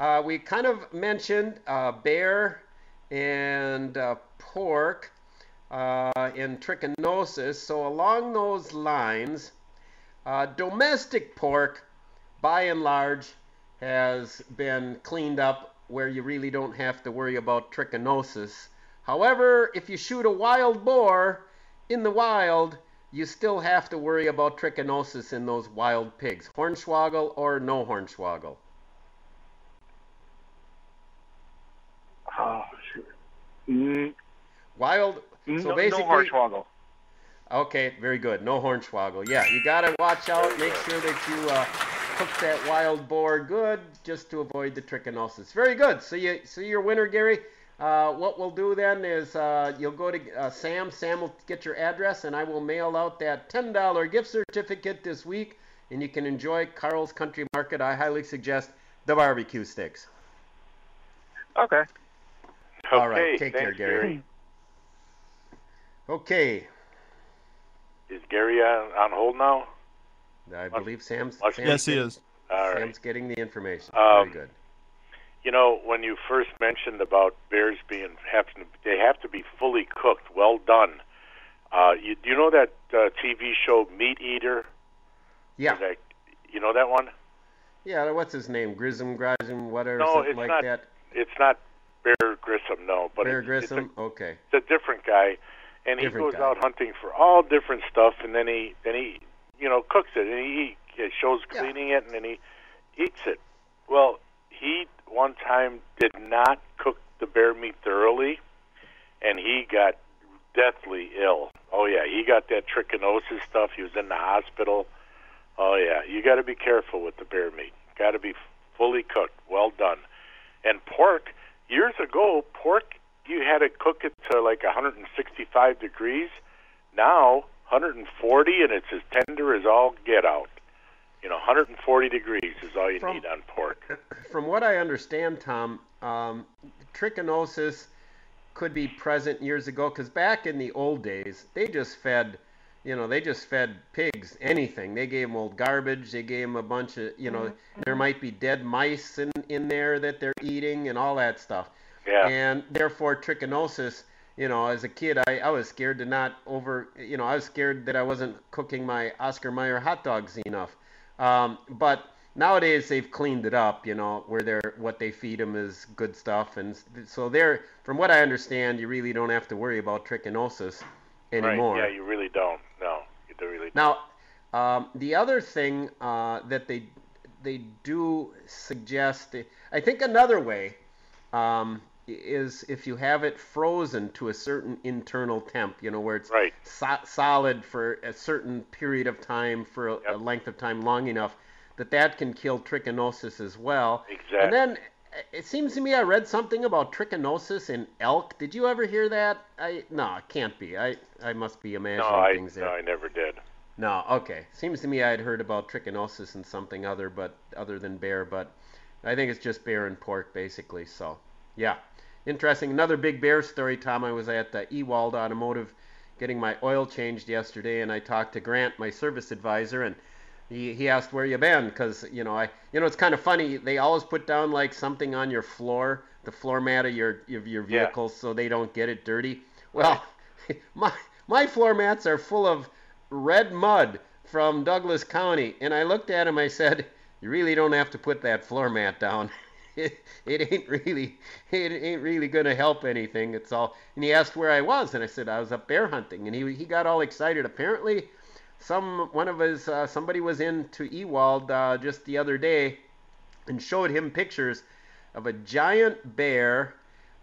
uh, we kind of mentioned uh, bear and uh, pork uh, and trichinosis. So along those lines, uh, domestic pork, by and large, has been cleaned up where you really don't have to worry about trichinosis. However, if you shoot a wild boar in the wild, you still have to worry about trichinosis in those wild pigs. Hornswoggle or no hornswoggle?
Oh, shoot. Mm,
Wild. So
no
basically,
hornswoggle.
Okay, very good. No hornswoggle. Yeah, you gotta watch out. Make sure that you uh, cook that wild boar good, just to avoid the trichinosis. Very good. So you, so your winner, Gary. Uh, what we'll do then is uh, you'll go to uh, Sam. Sam will get your address, and I will mail out that $10 gift certificate this week, and you can enjoy Carl's Country Market. I highly suggest the barbecue sticks.
Okay.
All right, take
thanks,
care, Gary. Okay,
Is Gary on, on hold now?
I believe Sam's. Sam's
Yes, he
getting-
is.
All right.
Sam's getting the information.
Um,
Very good.
You know, when you first mentioned about bears being have to, they have to be fully cooked, well done. Uh, you, do you know that uh, TV show Meat Eater?
Yeah.
Like, you know that one?
Yeah, what's his name? Grissom, Grissom, whatever,
no,
something
it's
like
not.
that.
It's not Bear Grissom, no. But
Bear
it's,
Grissom. okay.
It's a, it's a different guy, and he
Different
goes
guy.
out hunting for all different stuff, and then he then he you know cooks it, and he, he shows cleaning it, and then he eats it. Well, he one time did not cook the bear meat thoroughly, and he got deathly ill. Oh yeah, he got that trichinosis stuff. He was in the hospital. Oh yeah, you got to be careful with the bear meat. Got to be fully cooked, well done. And pork, years ago, pork you had to cook it to like 165 degrees. Now 140, and it's as tender as all get out. You know, 140 degrees is all you
From-
need on pork.
From what I understand, Tom, um, trichinosis could be present years ago because back in the old days, they just fed, you know, they just fed pigs anything. They gave them old garbage. They gave them a bunch of, you know, there might be dead mice in, in there that they're eating and all that stuff.
Yeah.
And therefore, trichinosis, you know, as a kid, I, I was scared to not over, you know, I was scared that I wasn't cooking my Oscar Mayer hot dogs enough. Um, but nowadays they've cleaned it up, you know, where they're what they feed them is good stuff, and so they're, from what I understand, you really don't have to worry about trichinosis anymore.
Right? Yeah, you really don't. No, you do.
Now, um, the other thing uh, that they they do suggest, I think another way um, is if you have it frozen to a certain internal temp, you know, where it's so- solid for a certain period of time, for a, a length of time long enough, that that can kill trichinosis as well.
Exactly.
And then it seems to me I read something about trichinosis in elk. Did you ever hear that? I no, it can't be. I I must be imagining
No, I
things there.
no, I never did.
No, okay. Seems to me I had heard about trichinosis and something other, but other than bear, but I think it's just bear and pork basically. So, yeah, interesting. Another big bear story, Tom. I was at the Ewald Automotive getting my oil changed yesterday, and I talked to Grant, my service advisor, and he, he asked where you been because you know I you know it's kind of funny they always put down like something on your floor the floor mat of your of your
Yeah.
vehicle so they don't get it dirty. Well, my my floor mats are full of red mud from Douglas County, and I looked at him. I said, "You really don't have to put that floor mat down. It, it ain't really it ain't really gonna help anything. It's all." And he asked where I was, and I said I was up bear hunting, and he he got all excited. Apparently, some one of his uh, somebody was in to Ewald uh, just the other day and showed him pictures of a giant bear.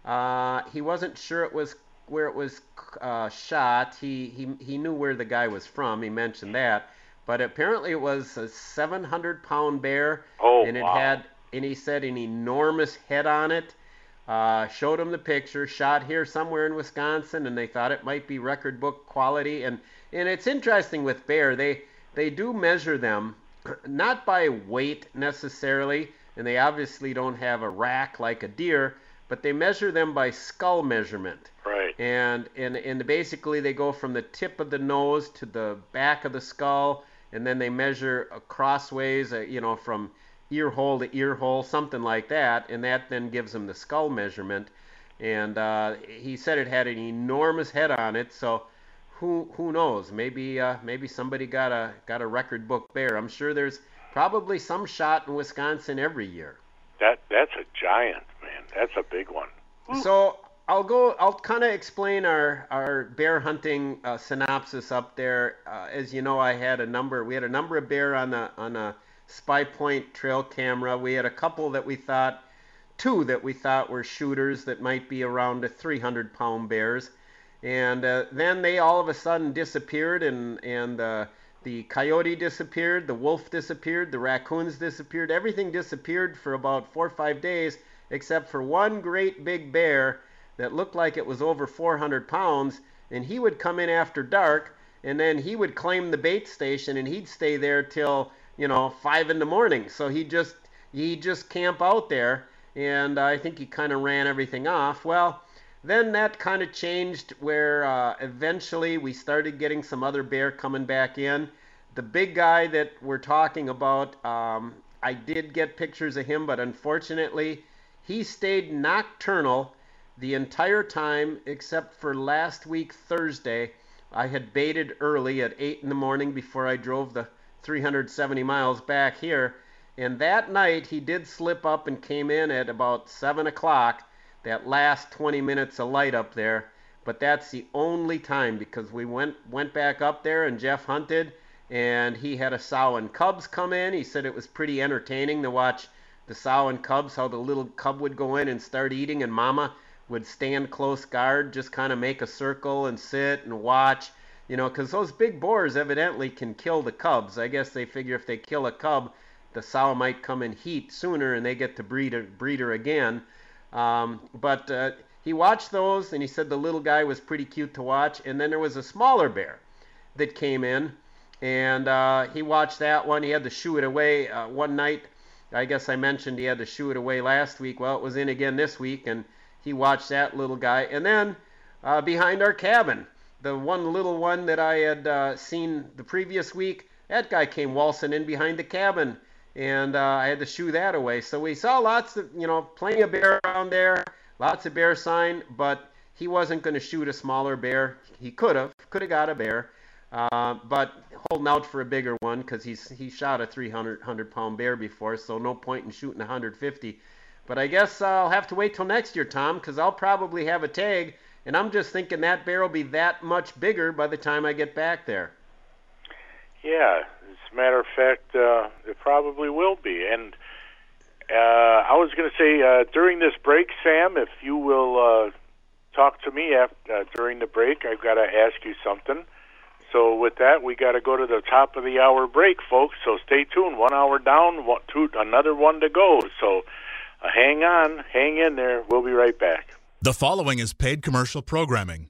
Uh, he wasn't sure it was where it was uh, shot. He, he he knew where the guy was from. He mentioned that, but apparently it was a 700 pound bear,
Oh,
and it
wow.
had and he said an enormous head on it. Uh, showed him the picture, shot here somewhere in Wisconsin, and they thought it might be record book quality. And and it's interesting with bear, they they do measure them not by weight necessarily, and they obviously don't have a rack like a deer, but they measure them by skull measurement.
Right.
And and and basically they go from the tip of the nose to the back of the skull, and then they measure crossways, uh, you know, from ear hole to ear hole, something like that, and that then gives them the skull measurement. And uh, he said it had an enormous head on it, so who who knows? Maybe uh, maybe somebody got a got a record book bear. I'm sure there's probably some shot in Wisconsin every year.
That that's a giant, man. That's a big one.
So I'll go. I'll kind of explain our our bear hunting uh, synopsis up there. Uh, as you know, I had a number. We had a number of bear on a on a Spy Point trail camera. We had a couple that we thought, two that we thought were shooters that might be around a 300 pound bears, and uh, then they all of a sudden disappeared, and and uh, the coyote disappeared, the wolf disappeared, the raccoons disappeared, everything disappeared for about four or five days, except for one great big bear that looked like it was over 400 pounds, and he would come in after dark, and then he would claim the bait station, and he'd stay there till you know five in the morning. So he just he just camp out there, and I think he kind of ran everything off. Well, then that kind of changed where uh, eventually we started getting some other bear coming back in. The big guy that we're talking about, um, I did get pictures of him, but unfortunately, he stayed nocturnal the entire time except for last week Thursday. I had baited early at eight in the morning before I drove the 370 miles back here. And that night he did slip up and came in at about 7 o'clock, that last 20 minutes of light up there. But that's the only time because we went went back up there and Jeff hunted and he had a sow and cubs come in. He said it was pretty entertaining to watch the sow and cubs, how the little cub would go in and start eating, and mama would stand close guard, just kind of make a circle and sit and watch. You know, because those big boars evidently can kill the cubs. I guess they figure if they kill a cub, the sow might come in heat sooner and they get to breed, a, breeder again. Um, but uh, he watched those and he said the little guy was pretty cute to watch. And then there was a smaller bear that came in and uh, he watched that one. He had to shoo it away uh, one night. I guess I mentioned he had to shoo it away last week. Well, it was in again this week, and he watched that little guy. And then uh, behind our cabin, the one little one that I had uh, seen the previous week, that guy came waltzing in behind the cabin, and uh, I had to shoo that away. So we saw lots of, you know, plenty of bear around there, lots of bear sign, but he wasn't going to shoot a smaller bear. He could have, could have got a bear. Uh, but holding out for a bigger one because he's he shot a 300 100 pound bear before, so no point in shooting 150. But I guess I'll have to wait till next year, Tom, because I'll probably have a tag, and I'm just thinking that bear will be that much bigger by the time I get back there.
Yeah, as a matter of fact, uh, it probably will be. And uh, I was going to say uh, during this break, Sam, if you will uh, talk to me after, uh, during the break, I've got to ask you something. So with that, we got to go to the top of the hour break, folks. So stay tuned. One hour down, one, two, another one to go. So uh, hang on, hang in there. We'll be right back.
The following is paid commercial programming.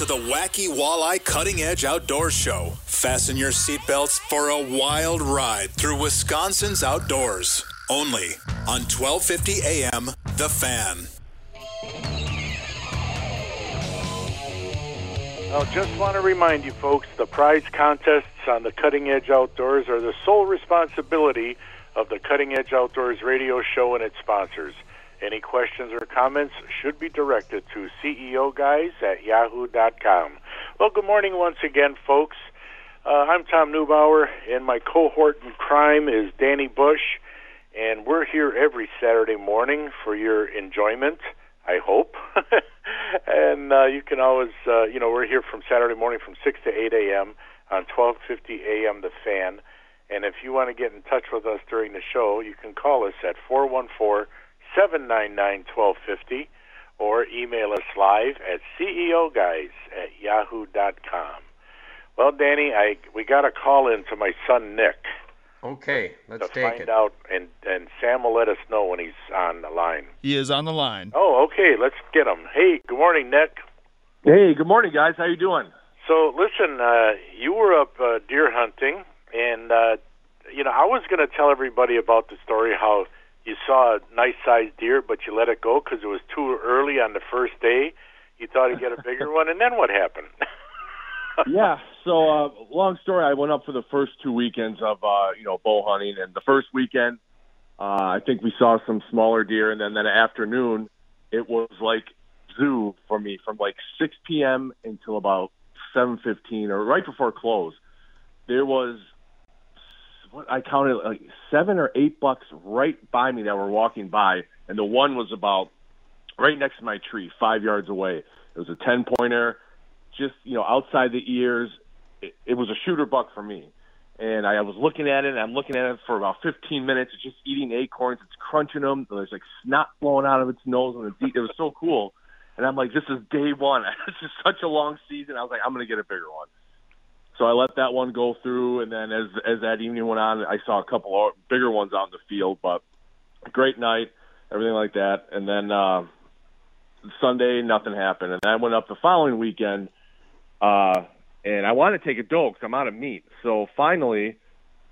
to the Wacky Walleye Cutting Edge Outdoor Show. Fasten your seatbelts for a wild ride through Wisconsin's outdoors. Only on 1250 AM, The Fan.
I just want to remind you folks the prize contests on the Cutting Edge Outdoors are the sole responsibility of the Cutting Edge Outdoors radio show and its sponsors. Any questions or comments should be directed to CEO guys at yahoo.com. Well, good morning once again, folks. Uh, I'm Tom Neubauer, and my cohort in crime is Danny Bush, and we're here every Saturday morning for your enjoyment. I hope. and uh, you can always, uh, you know, we're here from Saturday morning from 6 to 8 a.m. on 1250 a.m. The Fan. And if you want to get in touch with us during the show, you can call us at 414 799 1250 or email us live at ceoguys at yahoo.com. Well, Danny, I we got a call in to my son Nick
Okay, let's
to
take
find
it.
out, and and Sam will let us know when he's on the line.
He is on the line.
Oh, okay, let's get him. Hey, good morning, Nick.
Hey, good morning, guys. How you doing?
So listen, uh, you were up uh, deer hunting, and uh, you know I was going to tell everybody about the story how you saw a nice sized deer, but you let it go because it was too early on the first day. You thought you'd get a bigger one, and then what happened?
yeah. So, uh, long story. I went up for the first two weekends of uh, you know bow hunting, and the first weekend, uh, I think we saw some smaller deer, and then that afternoon, it was like zoo for me from like 6 p.m. until about 7:15 or right before close. There was what I counted like seven or eight bucks right by me that were walking by, and the one was about right next to my tree, five yards away. It was a ten pointer, just you know outside the ears. It, it was a shooter buck for me, and I was looking at it. and I'm looking at it for about 15 minutes. It's just eating acorns. It's crunching them. There's like snot flowing out of its nose, and it's, it was so cool. And I'm like, this is day one. this is such a long season. I was like, I'm gonna get a bigger one. So I let that one go through, and then as as that evening went on, I saw a couple of bigger ones out in the field. But great night, everything like that. And then uh, Sunday, nothing happened. And I went up the following weekend, uh, and I wanted to take a doe because I'm out of meat. So finally,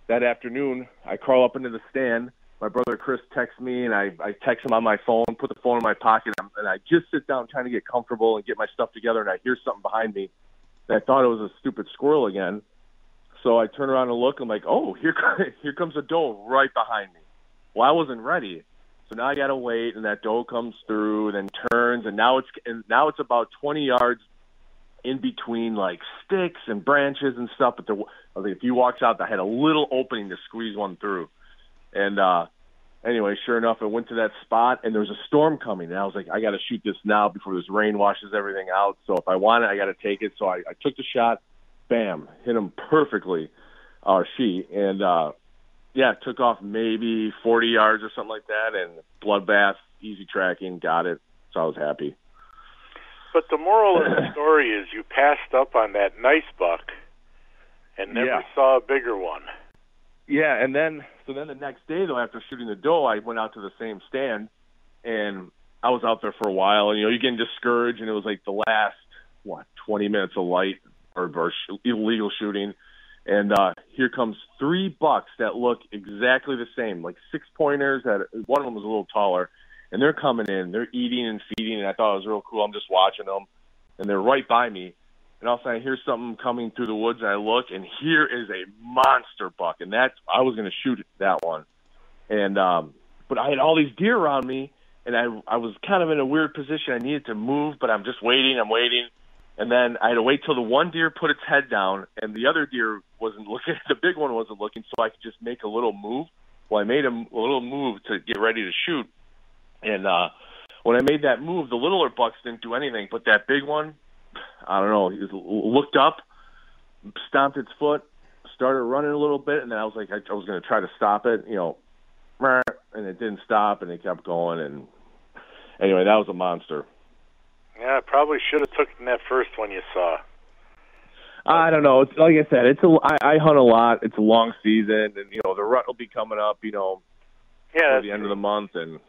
that afternoon, I crawl up into the stand. My brother Chris texts me, and I, I text him on my phone, put the phone in my pocket, and I just sit down trying to get comfortable and get my stuff together, and I hear something behind me. I thought it was a stupid squirrel again. So I turn around and look. I'm like, oh, here, here comes a doe right behind me. Well, I wasn't ready. So now I gotta wait, and that doe comes through, and then turns, and now it's and now it's about 20 yards in between like sticks and branches and stuff. But there, I think if he walks out, I had a little opening to squeeze one through. And uh anyway, sure enough, I went to that spot, and there was a storm coming, and I was like, I got to shoot this now before this rain washes everything out. So if I want it, I got to take it. So I, I took the shot, bam, hit him perfectly, or she, and uh yeah, took off maybe 40 yards or something like that, and bloodbath, easy tracking, got it. So I was happy.
But the moral of the story is you passed up on that nice buck and never
Yeah.
saw a bigger one.
Yeah, and then so then the next day though, after shooting the doe, I went out to the same stand, and I was out there for a while, and you know you're getting discouraged, and it was like the last what 20 minutes of light or, or sh- illegal shooting, and uh here comes three bucks that look exactly the same, like six pointers. That one of them was a little taller, and they're coming in, they're eating and feeding, and I thought it was real cool. I'm just watching them, and they're right by me. And all of a sudden, I hear something coming through the woods, and I look, and here is a monster buck, and that's I was going to shoot that one, and um, but I had all these deer around me, and I I was kind of in a weird position. I needed to move, but I'm just waiting. I'm waiting, and then I had to wait till the one deer put its head down, and the other deer wasn't looking. The big one wasn't looking, so I could just make a little move. Well, I made a, a little move to get ready to shoot, and uh, when I made that move, the littler bucks didn't do anything, but that big one, I don't know, he was, looked up, stomped its foot, started running a little bit, and then I was like, I, I was going to try to stop it, you know, and it didn't stop, and it kept going, and anyway, that was a monster.
Yeah, I probably should have taken that first one you saw.
I don't know. It's like I said, it's a I, I hunt a lot. It's a long season, and you know the rut will be coming up. You know,
Yeah,
the end of the month, and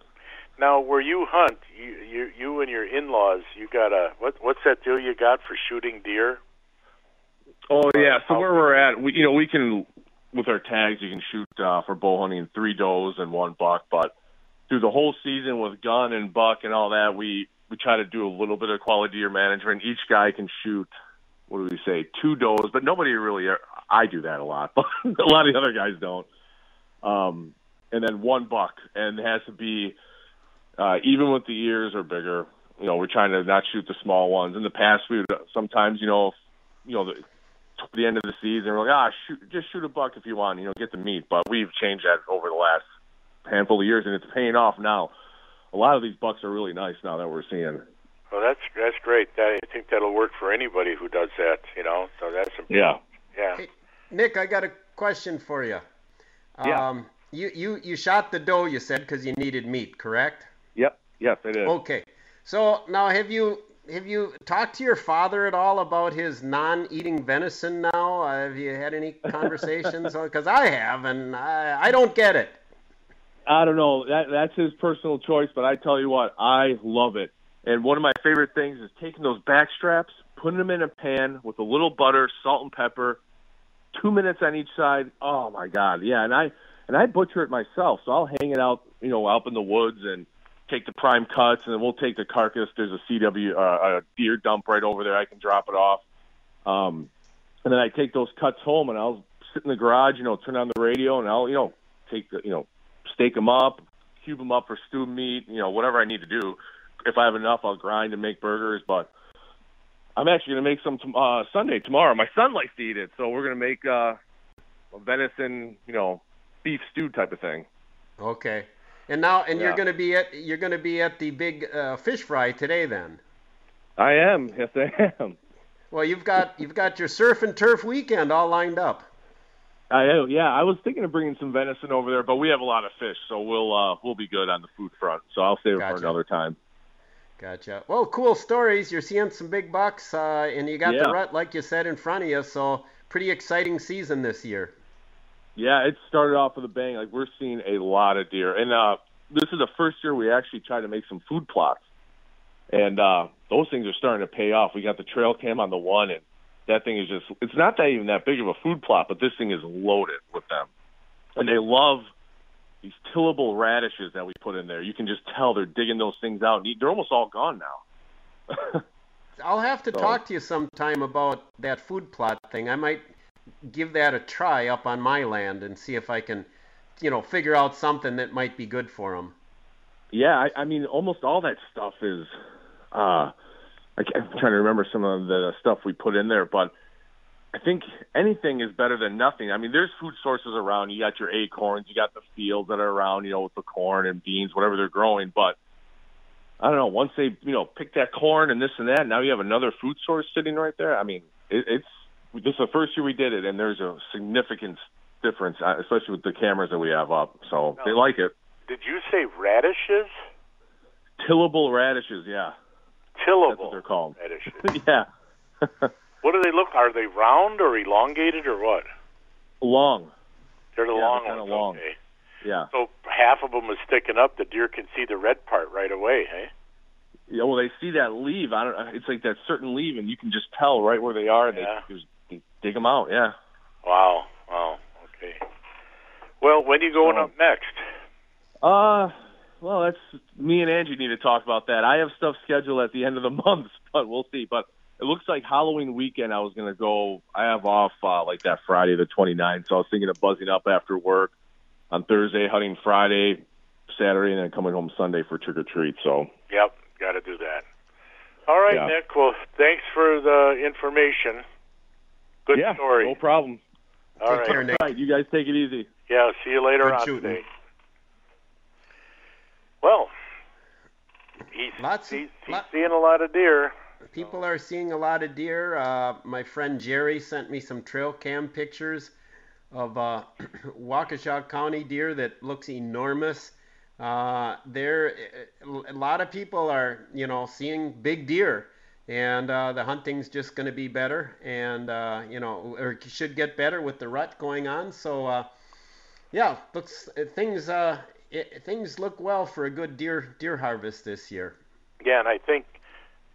Now, where you hunt, you you, you and your in-laws, you got a what? What's that deal you got for shooting deer?
Oh yeah, so where we're at, we you know we can with our tags you can shoot uh, for bow hunting three does and one buck, but through the whole season with gun and buck and all that, we we try to do a little bit of quality deer management. Each guy can shoot what do we say two does, but nobody really. I do that a lot, but a lot of the other guys don't. Um, and then one buck, and it has to be uh, even with the ears or bigger. You know, we're trying to not shoot the small ones. In the past, we would sometimes, you know, if, you know, the, toward the end of the season, we're like, ah, shoot, just shoot a buck if you want, you know, get the meat. But we've changed that over the last handful of years, and it's paying off now. A lot of these bucks are really nice now that we're seeing.
Well, that's that's great. That, I think that'll work for anybody who does that. You know, so that's
Yeah.
yeah.
Nick, I got a question for you.
Yeah.
Um, you, you, you shot the doe, you said, because you needed meat, correct?
Yep. Yes, it is.
Okay. So now, have you have you talked to your father at all about his non-eating venison now? Uh, have you had any conversations? Because I have, and I, I don't get it.
I don't know. That that's his personal choice, but I tell you what, I love it. And one of my favorite things is taking those back straps, putting them in a pan with a little butter, salt and pepper, two minutes on each side. Oh my god, yeah. And I and I butcher it myself, so I'll hang it out, you know, up in the woods and take the prime cuts, and then we'll take the carcass. There's a CW, uh, a deer dump right over there. I can drop it off. Um, and then I take those cuts home, and I'll sit in the garage, you know, turn on the radio, and I'll, you know, take the, you know, steak them up, cube them up for stewed meat, you know, whatever I need to do. If I have enough, I'll grind and make burgers. But I'm actually going to make some tom- uh, Sunday tomorrow. My son likes to eat it, so we're going to make uh, a venison, you know, beef stew type of thing.
Okay. And now, and you're going to be at you're going to be at the big uh, fish fry today, then.
I am. Yes, I am.
Well, you've got you've got your surf and turf weekend all lined up.
I am. Yeah, I was thinking of bringing some venison over there, but we have a lot of fish, so we'll uh, we'll be good on the food front. So I'll save it for another time.
Gotcha. Well, cool stories. You're seeing some big bucks, uh, and you got
Yeah.
the rut, like you said, in front of you. So pretty exciting season this year.
Yeah, it started off with a bang. Like we're seeing a lot of deer, and uh, this is the first year we actually tried to make some food plots, and uh, those things are starting to pay off. We got the trail cam on the one, and that thing is just—it's not that even that big of a food plot, but this thing is loaded with them. and they love these tillage radishes that we put in there. You can just tell they're digging those things out. and They're almost all gone now.
I'll have to
So-
talk to you sometime about that food plot thing. I might give that a try up on my land and see if I can, you know, figure out something that might be good for them.
Yeah, I, I mean, almost all that stuff is. Uh, I I'm trying to remember some of the stuff we put in there, but I think anything is better than nothing. I mean, there's food sources around. You got your acorns, you got the fields that are around, you know, with the corn and beans, whatever they're growing. But I don't know. Once they, you know, pick that corn and this and that, now you have another food source sitting right there. I mean, it, it's this is the first year we did it, and there's a significant difference, uh, especially with the cameras that we have up. So they like it.
Did you say radishes?
Tillage radishes, yeah.
Tillage
That's what they're called.
radishes.
yeah.
What do they look? Are they round or elongated or what?
Long.
They're the
Yeah,
long
they're
ones.
long.
Okay.
Yeah.
So half of them is sticking up. The deer can see the red part right away. Hey.
Yeah, well, they see that leaf. I don't. It's like that certain leaf, and you can just tell right where they are. And
Yeah.
they just they dig them out. Yeah.
Wow. Wow. Okay. Well, when are you going up next?
Uh, well, that's me and Angie need to talk about that. I have stuff scheduled at the end of the month, but we'll see. But it looks like Halloween weekend. I was gonna go. I have off uh, like that Friday the 29th, so I was thinking of buzzing up after work on Thursday, hunting Friday, Saturday, and then coming home Sunday for trick or treat. So
Yep. Got to do that. All right,
Yeah.
Nick. Well, thanks for the information. Good
yeah,
story.
no problem.
All right.
All right, you guys take it easy.
Yeah. See you later
Good
on
shooting.
today. Well, he's
Lots of-
he's, he's
lot-
seeing a lot of deer.
People are seeing a lot of deer. Uh, my friend Jerry sent me some trail cam pictures of uh, Waukesha County deer that looks enormous. Uh, there, a lot of people are, you know, seeing big deer, and uh, the hunting's just going to be better, and uh, you know, or should get better with the rut going on. So, uh, yeah, looks things uh, it, things look well for a good deer deer harvest this year.
Yeah, and I think,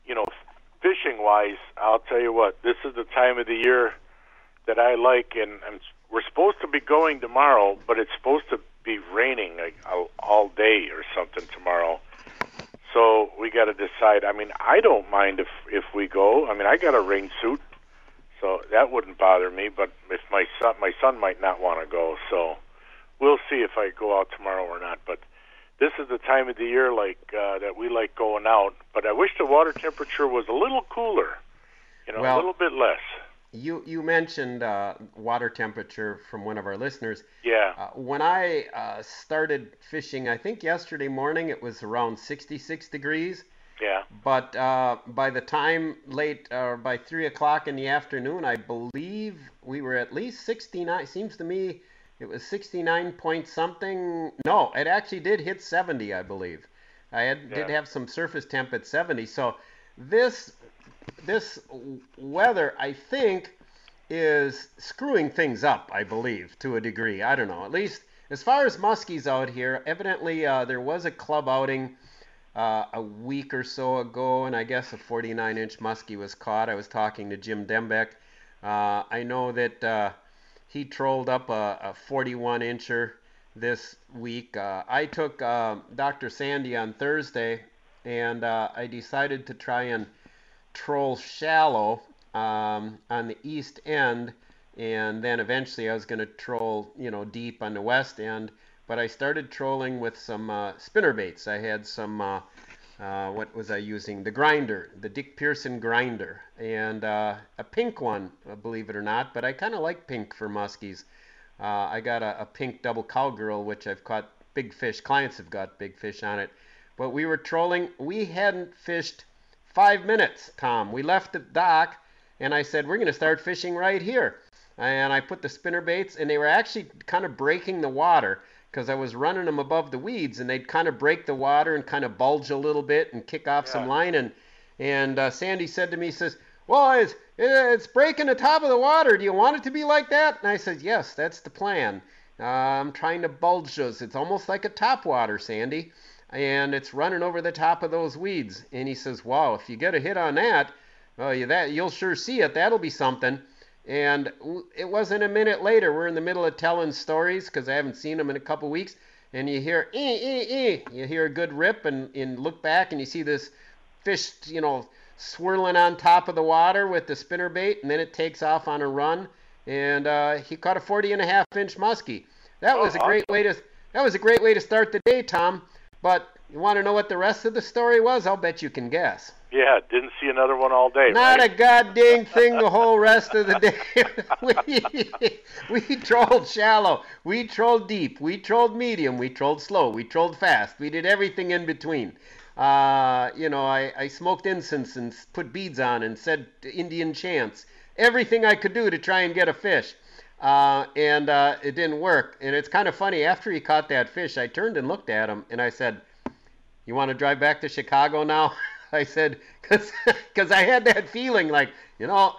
you know, fishing wise, I'll tell you what, this is the time of the year that I like, and, and we're supposed to be going tomorrow, but it's supposed to be raining like all day or something tomorrow. So we got to decide. I mean, I don't mind if if we go. I mean, I got a rain suit, so that wouldn't bother me. But if my son, my son might not want to go, so we'll see if I go out tomorrow or not. But this is the time of the year like uh, that we like going out. But I wish the water temperature was a little cooler, you know,
Well-
a little bit less.
You you mentioned uh, water temperature from one of our listeners.
Yeah.
Uh, when I uh, started fishing, I think yesterday morning it was around 66 degrees.
Yeah.
But uh, by the time late, or by three o'clock in the afternoon, I believe we were at least 69. Seems to me it was 69 point something. No, it actually did hit 70, I believe. I had, did have some surface temp at 70. So this this weather, I think, is screwing things up. I believe to a degree. I don't know. At least as far as muskies out here, evidently uh, there was a club outing uh, a week or so ago, and I guess a 49 inch muskie was caught. I was talking to Jim Dembeck. Uh, I know that uh, he trolled up a, a 41 incher this week. Uh, I took uh, Dr. Sandy on Thursday, and uh, I decided to try and troll shallow um, on the east end, and then eventually I was going to troll, you know, deep on the west end. But I started trolling with some uh, spinner baits. I had some, uh, uh, what was I using? The grinder, the Dick Pearson grinder, and uh, a pink one, uh, believe it or not. But I kind of like pink for muskies. Uh, I got a, a pink double cowgirl, which I've caught big fish. Clients have got big fish on it. But we were trolling. We hadn't fished five minutes, Tom. We left the dock, and I said, We're going to start fishing right here. And I put the spinner baits, and they were actually kind of breaking the water because I was running them above the weeds, and they'd kind of break the water and kind of bulge a little bit and kick off some line. And and uh, Sandy said to me, he says, "Well, it's it's breaking the top of the water. Do you want it to be like that?" And I said, "Yes, that's the plan. Uh, I'm trying to bulge those. It's almost like a top water, Sandy, and it's running over the top of those weeds." And he says, "Wow, if you get a hit on that, well, you that you'll sure see it. That'll be something." And it wasn't a minute later. We're in the middle of telling stories because I haven't seen them in a couple weeks. And you hear, ee, ee, ee. You hear a good rip and, and look back and you see this fish, you know, swirling on top of the water with the spinner bait. And then it takes off on a run. And uh, he caught a 40 and a half inch muskie. That was a oh, great way to that was a great way to start the day, Tom. But you want to know what the rest of the story was? I'll bet you can guess.
Yeah, didn't see another one all day.
Not
right?
a goddamn thing the whole rest of the day. we, we trolled shallow. We trolled deep. We trolled medium. We trolled slow. We trolled fast. We did everything in between. Uh, you know, I, I smoked incense and put beads on and said Indian chants. Everything I could do to try and get a fish. Uh, and uh, it didn't work. And it's kind of funny. After he caught that fish, I turned and looked at him and I said, you want to drive back to Chicago now? I said, because I had that feeling like, you know,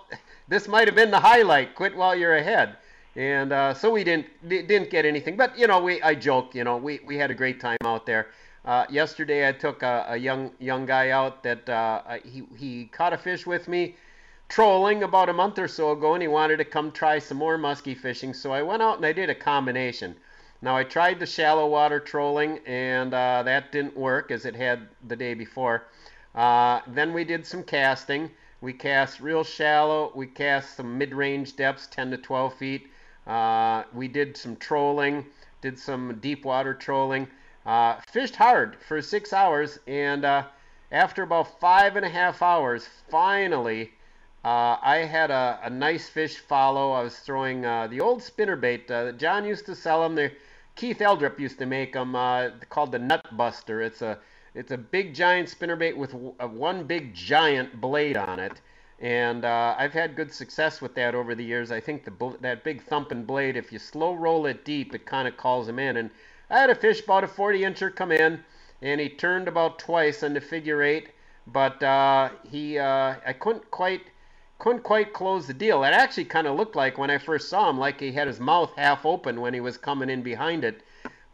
this might have been the highlight. Quit while you're ahead. And uh, so we didn't di- didn't get anything. But you know, we I joke. You know, we, we had a great time out there. Uh, yesterday, I took a, a young young guy out that uh, he he caught a fish with me, trolling about a month or so ago, and he wanted to come try some more muskie fishing. So I went out and I did a combination. Now I tried the shallow water trolling, and uh, that didn't work as it had the day before. Uh, then we did some casting. We cast real shallow. We cast some mid-range depths, 10 to 12 feet. Uh, we did some trolling, did some deep water trolling. Uh, fished hard for six hours, and uh, after about five and a half hours, finally, uh, I had a, a nice fish follow. I was throwing uh, the old spinnerbait. Uh, John used to sell them. They, Keith Eldrip used to make them uh, called the Nut Buster. It's a it's a big giant spinnerbait with w- one big giant blade on it, and uh, I've had good success with that over the years. I think the bl- that big thumping blade, if you slow roll it deep, it kind of calls him in. And I had a fish about a 40 incher come in, and he turned about twice on the figure eight, but uh, he uh, I couldn't quite couldn't quite close the deal. It actually kind of looked like when I first saw him, like he had his mouth half open when he was coming in behind it.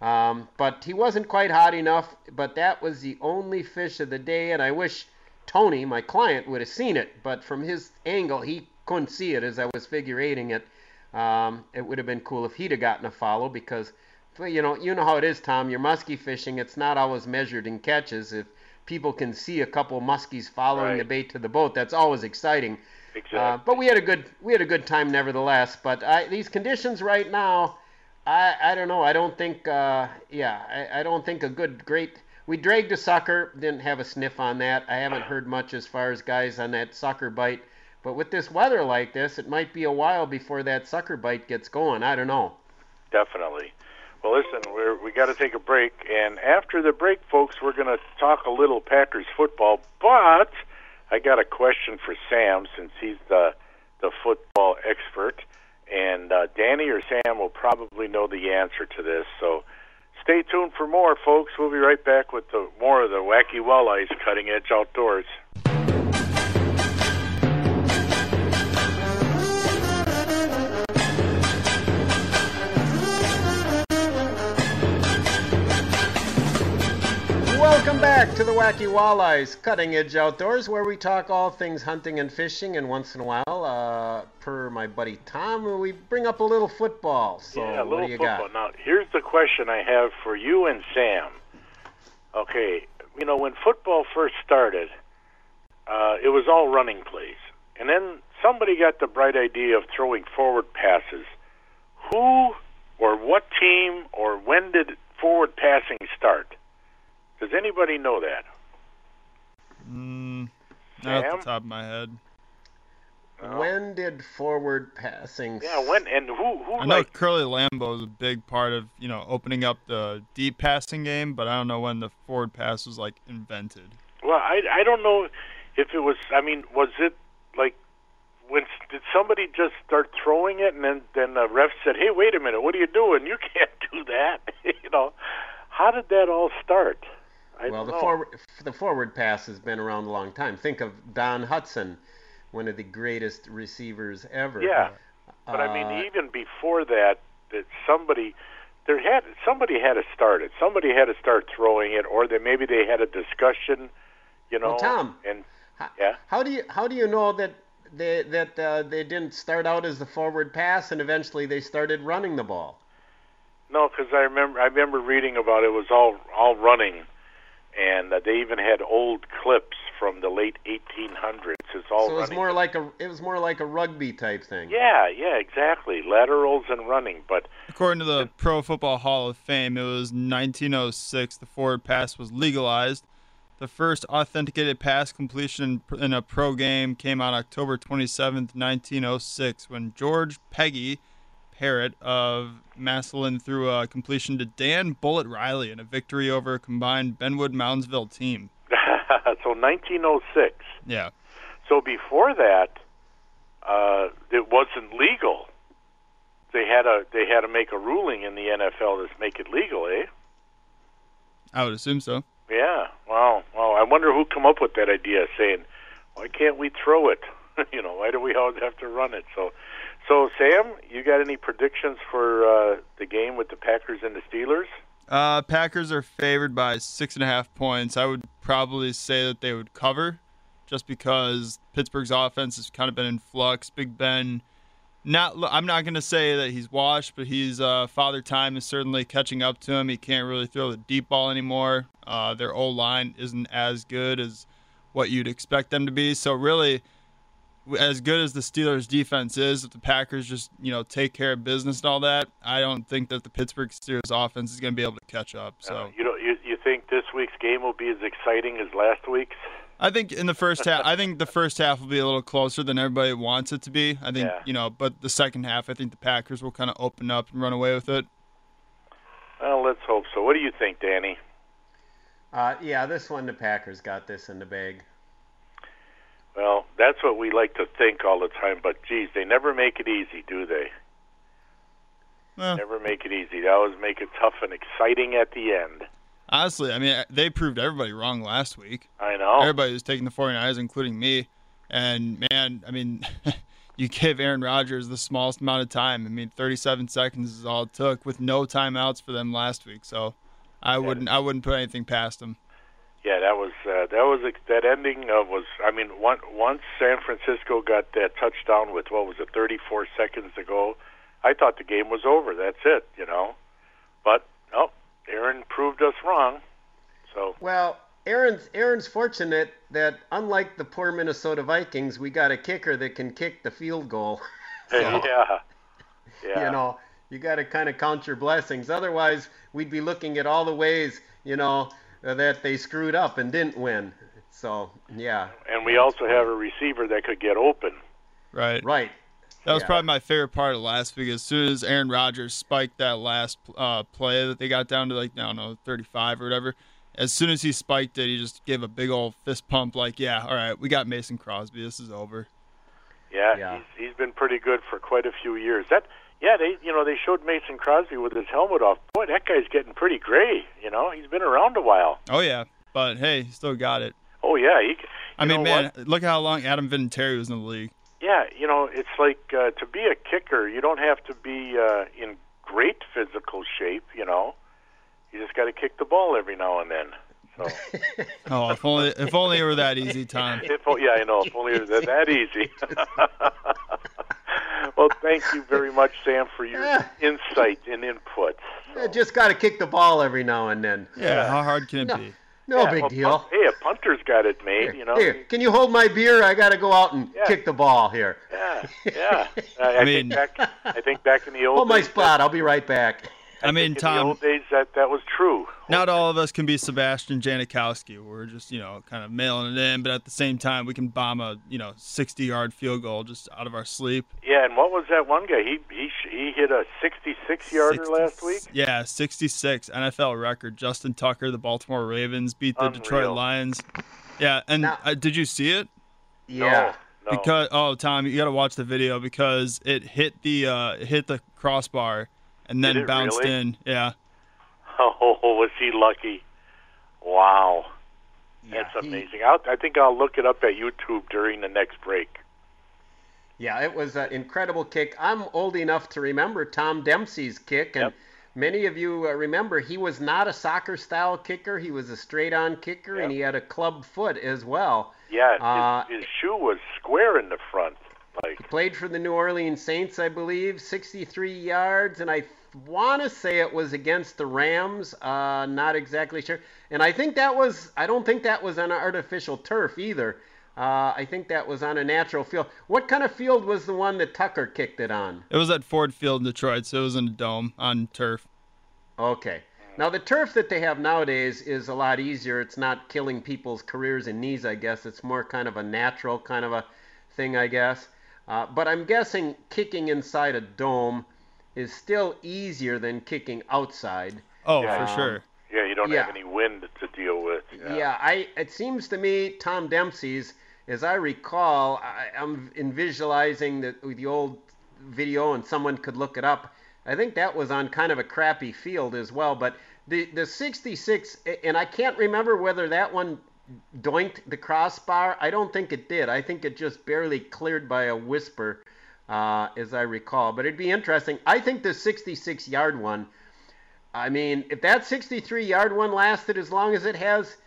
Um, but he wasn't quite hot enough. But that was the only fish of the day, and I wish Tony, my client, would have seen it. But from his angle, he couldn't see it as I was figure eighting it. Um, it would have been cool if he'd have gotten a follow because, you know, you know how it is, Tom. You're muskie fishing. It's not always measured in catches. If people can see a couple muskies following the bait to the boat, that's always exciting.
Exactly.
Uh, but we had a good we had a good time nevertheless. But I, these conditions right now, I I don't know. I don't think uh, yeah I, I don't think a good great. We dragged a sucker, didn't have a sniff on that. I haven't heard much as far as guys on that sucker bite. But with this weather like this, it might be a while before that sucker bite gets going. I don't know.
Definitely. Well, listen, we're, we got to take a break, and after the break, folks, we're going to talk a little Packers football. But I got a question for Sam since he's the the football expert, and uh, Danny or Sam will probably know the answer to this. So stay tuned for more, folks. We'll be right back with the more of the wacky walleyes cutting edge outdoors.
Welcome back to the Wacky Walleyes Cutting Edge Outdoors, where we talk all things hunting and fishing, and once in a while, uh, per my buddy Tom, we bring up a little football. So
yeah, a
what
little
do you
football.
got?
Now, here's the question I have for you and Sam. Okay, you know when football first started, uh, it was all running plays, and then somebody got the bright idea of throwing forward passes. Who or what team or when did forward passing start? Does anybody know that?
Mm, not
Sam?
off the top of my head.
When did forward passing?
Yeah, when and who who
I know
like
Curly Lambeau is a big part of you know opening up the deep passing game, but I don't know when the forward pass was like invented.
Well, I I don't know if it was. I mean, was it like when did somebody just start throwing it, and then then the ref said, "Hey, wait a minute, what are you doing? You can't do that." you know, how did that all start? I
well, the
know.
forward the forward pass has been around a long time. Think of Don Hutson, one of the greatest receivers ever.
Yeah, but I
Uh,
mean, even before that, that somebody there had somebody had to start it. Somebody had to start throwing it, or that maybe they had a discussion. You know,
Well, Tom,
and yeah.
How do you how do you know that they, that uh, they didn't start out as the forward pass, and eventually they started running the ball.
No, because I remember I remember reading about it. it was all all running, and uh, they even had old clips from the late 1800s. It's all
so it was
running.
more like a it was more like a rugby type thing.
yeah, yeah, exactly. Laterals and running, but
According to the Pro Football Hall of Fame, it was 1906. The forward pass was legalized. The first authenticated pass completion in- in a pro game came on October 27th, 1906, when George Peggy Parratt of Massillon threw a completion to Dan Bullet Riley in a victory over a combined Benwood Moundsville team.
so 1906.
Yeah.
So before that, uh, it wasn't legal. They had a they had to make a ruling in the NFL to make it legal, eh?
I would assume so.
Yeah. Wow. Wow. I wonder who come up with that idea, saying, "Why can't we throw it? you know, why do we always have to run it?" So, so Sam, you got any predictions for uh, the game with the Packers and the Steelers?
Uh, Packers are favored by six and a half points. I would probably say that they would cover, just because Pittsburgh's offense has kind of been in flux. Big Ben, not I'm not going to say that he's washed, but he's uh, father time is certainly catching up to him. He can't really throw the deep ball anymore. Uh, their O line isn't as good as what you'd expect them to be. So really, as good as the Steelers' defense is, if the Packers just you know take care of business and all that, I don't think that the Pittsburgh Steelers offense is going to be able to catch up. So
You know, you you think this week's game will be as exciting as last week's?
I think in the first half, I think the first half will be a little closer than everybody wants it to be. I think
Yeah.
you know, but the second half, I think the Packers will kind of open up and run away with it.
Well, let's hope so. What do you think, Danny?
Uh, yeah, this one the Packers got this in the bag.
Well, that's what we like to think all the time, but geez, they never make it easy, do they?
Well,
Never make it easy. They always make it tough and exciting at the end.
honestly, I mean, they proved everybody wrong last week.
I know.
Everybody was taking the 49ers, including me. And man, I mean, you give Aaron Rodgers the smallest amount of time. I mean, 37 seconds is all it took with no timeouts for them last week. So I wouldn't, I wouldn't put anything past them.
Yeah, that was uh, that was that ending uh, was. I mean, one, once San Francisco got that touchdown with what was it, 34 seconds to go, I thought the game was over. That's it, you know. But oh, Aaron proved us wrong. So
Well, Aaron's Aaron's fortunate that unlike the poor Minnesota Vikings, we got a kicker that can kick the field goal.
yeah, yeah.
You know, you got to kind of count your blessings. Otherwise, we'd be looking at all the ways, you know, that they screwed up and didn't win. So, yeah.
and we also have a receiver that could get open.
Right.
Right.
That was
Yeah.
probably my favorite part of last week. As soon as Aaron Rodgers spiked that last uh, play that they got down to like I don't know 35 or whatever, as soon as he spiked it, he just gave a big old fist pump. Like, yeah, all right, we got Mason Crosby. This is over.
Yeah,
Yeah.
He's, he's been pretty good for quite a few years. That yeah, they you know they showed Mason Crosby with his helmet off. Boy, that guy's getting pretty gray. You know, he's been around a while.
Oh yeah, but hey, he still got it.
Oh yeah, he. c-
I
you
mean, man,
what?
look how long Adam Vinatieri was in the league.
Yeah, you know, it's like uh, to be a kicker, you don't have to be uh, in great physical shape. You know, you just got to kick the ball every now and then. So,
Oh, if only if only it were that easy, Tom.
if, yeah, I know. If only it was that, that easy. well, thank you very much, Sam, for your insight and input.
Yeah, just got to kick the ball every now and then.
Yeah, how hard can it
No.
be?
No
Yeah,
big
well,
deal.
punt- hey, a punter's got it made. You know.
Here, can you hold my beer? I got to go out and
Yeah.
kick the ball here.
Yeah, yeah. I, I,
mean-
think back. I think back in the old
Hold my spot. Uh, I'll be right back.
I mean,
in the
Tom,
old days, that that was true.
not all of us can be Sebastian Janikowski. We're just, you know, kind of mailing it in, but at the same time, we can bomb a, you know, 60-yard field goal just out of our sleep.
Yeah, and what was that one guy? He he he hit a 66 yarder last week.
Yeah, 66 NFL record. Justin Tucker, the Baltimore Ravens beat the Detroit Lions. Yeah, and
Now-
uh, did you see it?
Yeah.
No.
Because oh, Tom, you got to watch the video because it hit the uh, it hit the crossbar and then
Did it
bounced
really?
in. Yeah.
Oh, was he lucky? Wow,
Yeah,
that's amazing. I'll, I think I'll look it up at YouTube during the next break.
Yeah, it was an incredible kick. I'm old enough to remember Tom Dempsey's kick, and
Yep.
many of you uh, remember he was not a soccer style kicker. He was a straight on kicker, and he had a club foot as well.
Yeah,
Uh,
his, his shoe was square in the front.
Played for the New Orleans Saints, I believe, 63 yards, and I want to say it was against the Rams. Uh, not exactly sure. And I think that was, I don't think that was on artificial turf either. Uh, I think that was on a natural field. What kind of field was the one that Tucker kicked it on?
It was at Ford Field in Detroit, so it was in a dome on turf.
Okay. Now the turf that they have nowadays is a lot easier. It's not killing people's careers and knees, I guess. It's more kind of a natural kind of a thing, I guess. Uh, but I'm guessing kicking inside a dome is still easier than kicking outside.
Oh,
Yeah.
for sure.
Yeah, you don't
Yeah.
have any wind to deal with.
Yeah. I. It seems to me Tom Dempsey's, as I recall, I, I'm in visualizing the the old video, and someone could look it up. I think that was on kind of a crappy field as well. But the the 66, and I can't remember whether that one doinked the crossbar. I don't think it did. I think it just barely cleared by a whisper, uh, as I recall. But it'd be interesting. I think the 66 yard one. I mean, if that 63 yard one lasted as long as it has,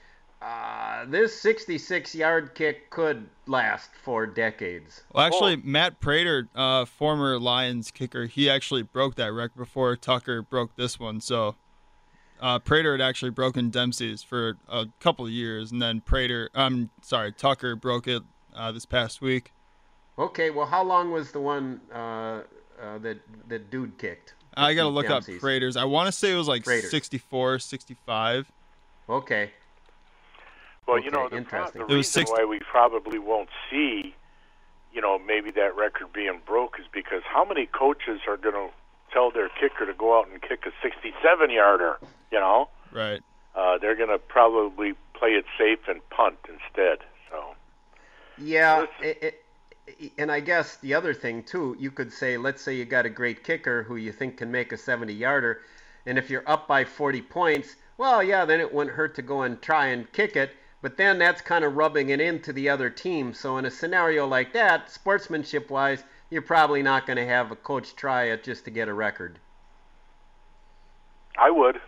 uh, this 66 yard kick could last for decades.
Well, actually, Matt Prater, uh, former Lions kicker, he actually broke that record before Tucker broke this one. So uh, Prater had actually broken Dempsey's for a couple of years, and then Prater, I'm sorry, Tucker broke it uh, this past week.
Okay, well, how long was the one uh, uh, that that dude kicked?
I got to look
Dempsey's?
up Prater's. I want to say it was like
Prater's.
64, 65.
Okay.
Well, you know,
Okay,
the, pro-
interesting.
the
It was
reason
six-
why we probably won't see, you know, maybe that record being broke is because how many coaches are going to tell their kicker to go out and kick a 67 yarder, you know?
Right.
Uh, they're going to probably play it safe and punt instead. So,
Yeah, it, it, and I guess the other thing too, you could say, let's say you got a great kicker who you think can make a 70-yarder, and if you're up by 40 points, well, yeah, then it wouldn't hurt to go and try and kick it. But then that's kind of rubbing it into the other team. So in a scenario like that, sportsmanship-wise, you're probably not going to have a coach try it just to get a record.
I would.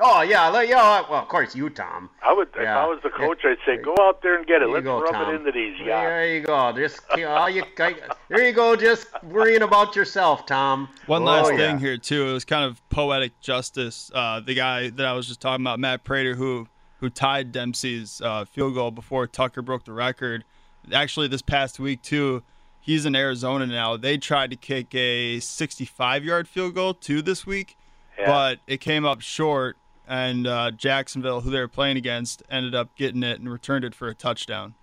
Oh yeah, like, yeah. Well, of course you, Tom.
I would. If I was the coach, I'd say, go out there and get it. Let's
go,
rub
Tom.
it into these yachts.
There you go. Just all you, there you go. Just worrying about yourself, Tom.
One
Oh,
last
yeah.
thing here too. It was kind of poetic justice. Uh, the guy that I was just talking about, Matt Prater, who who tied Dempsey's uh, field goal before Tucker broke the record. Actually, this past week too, he's in Arizona now. They tried to kick a 65-yard field goal too this week,
Yeah.
but it came up short. And uh, Jacksonville, who they were playing against, ended up getting it and returned it for a touchdown.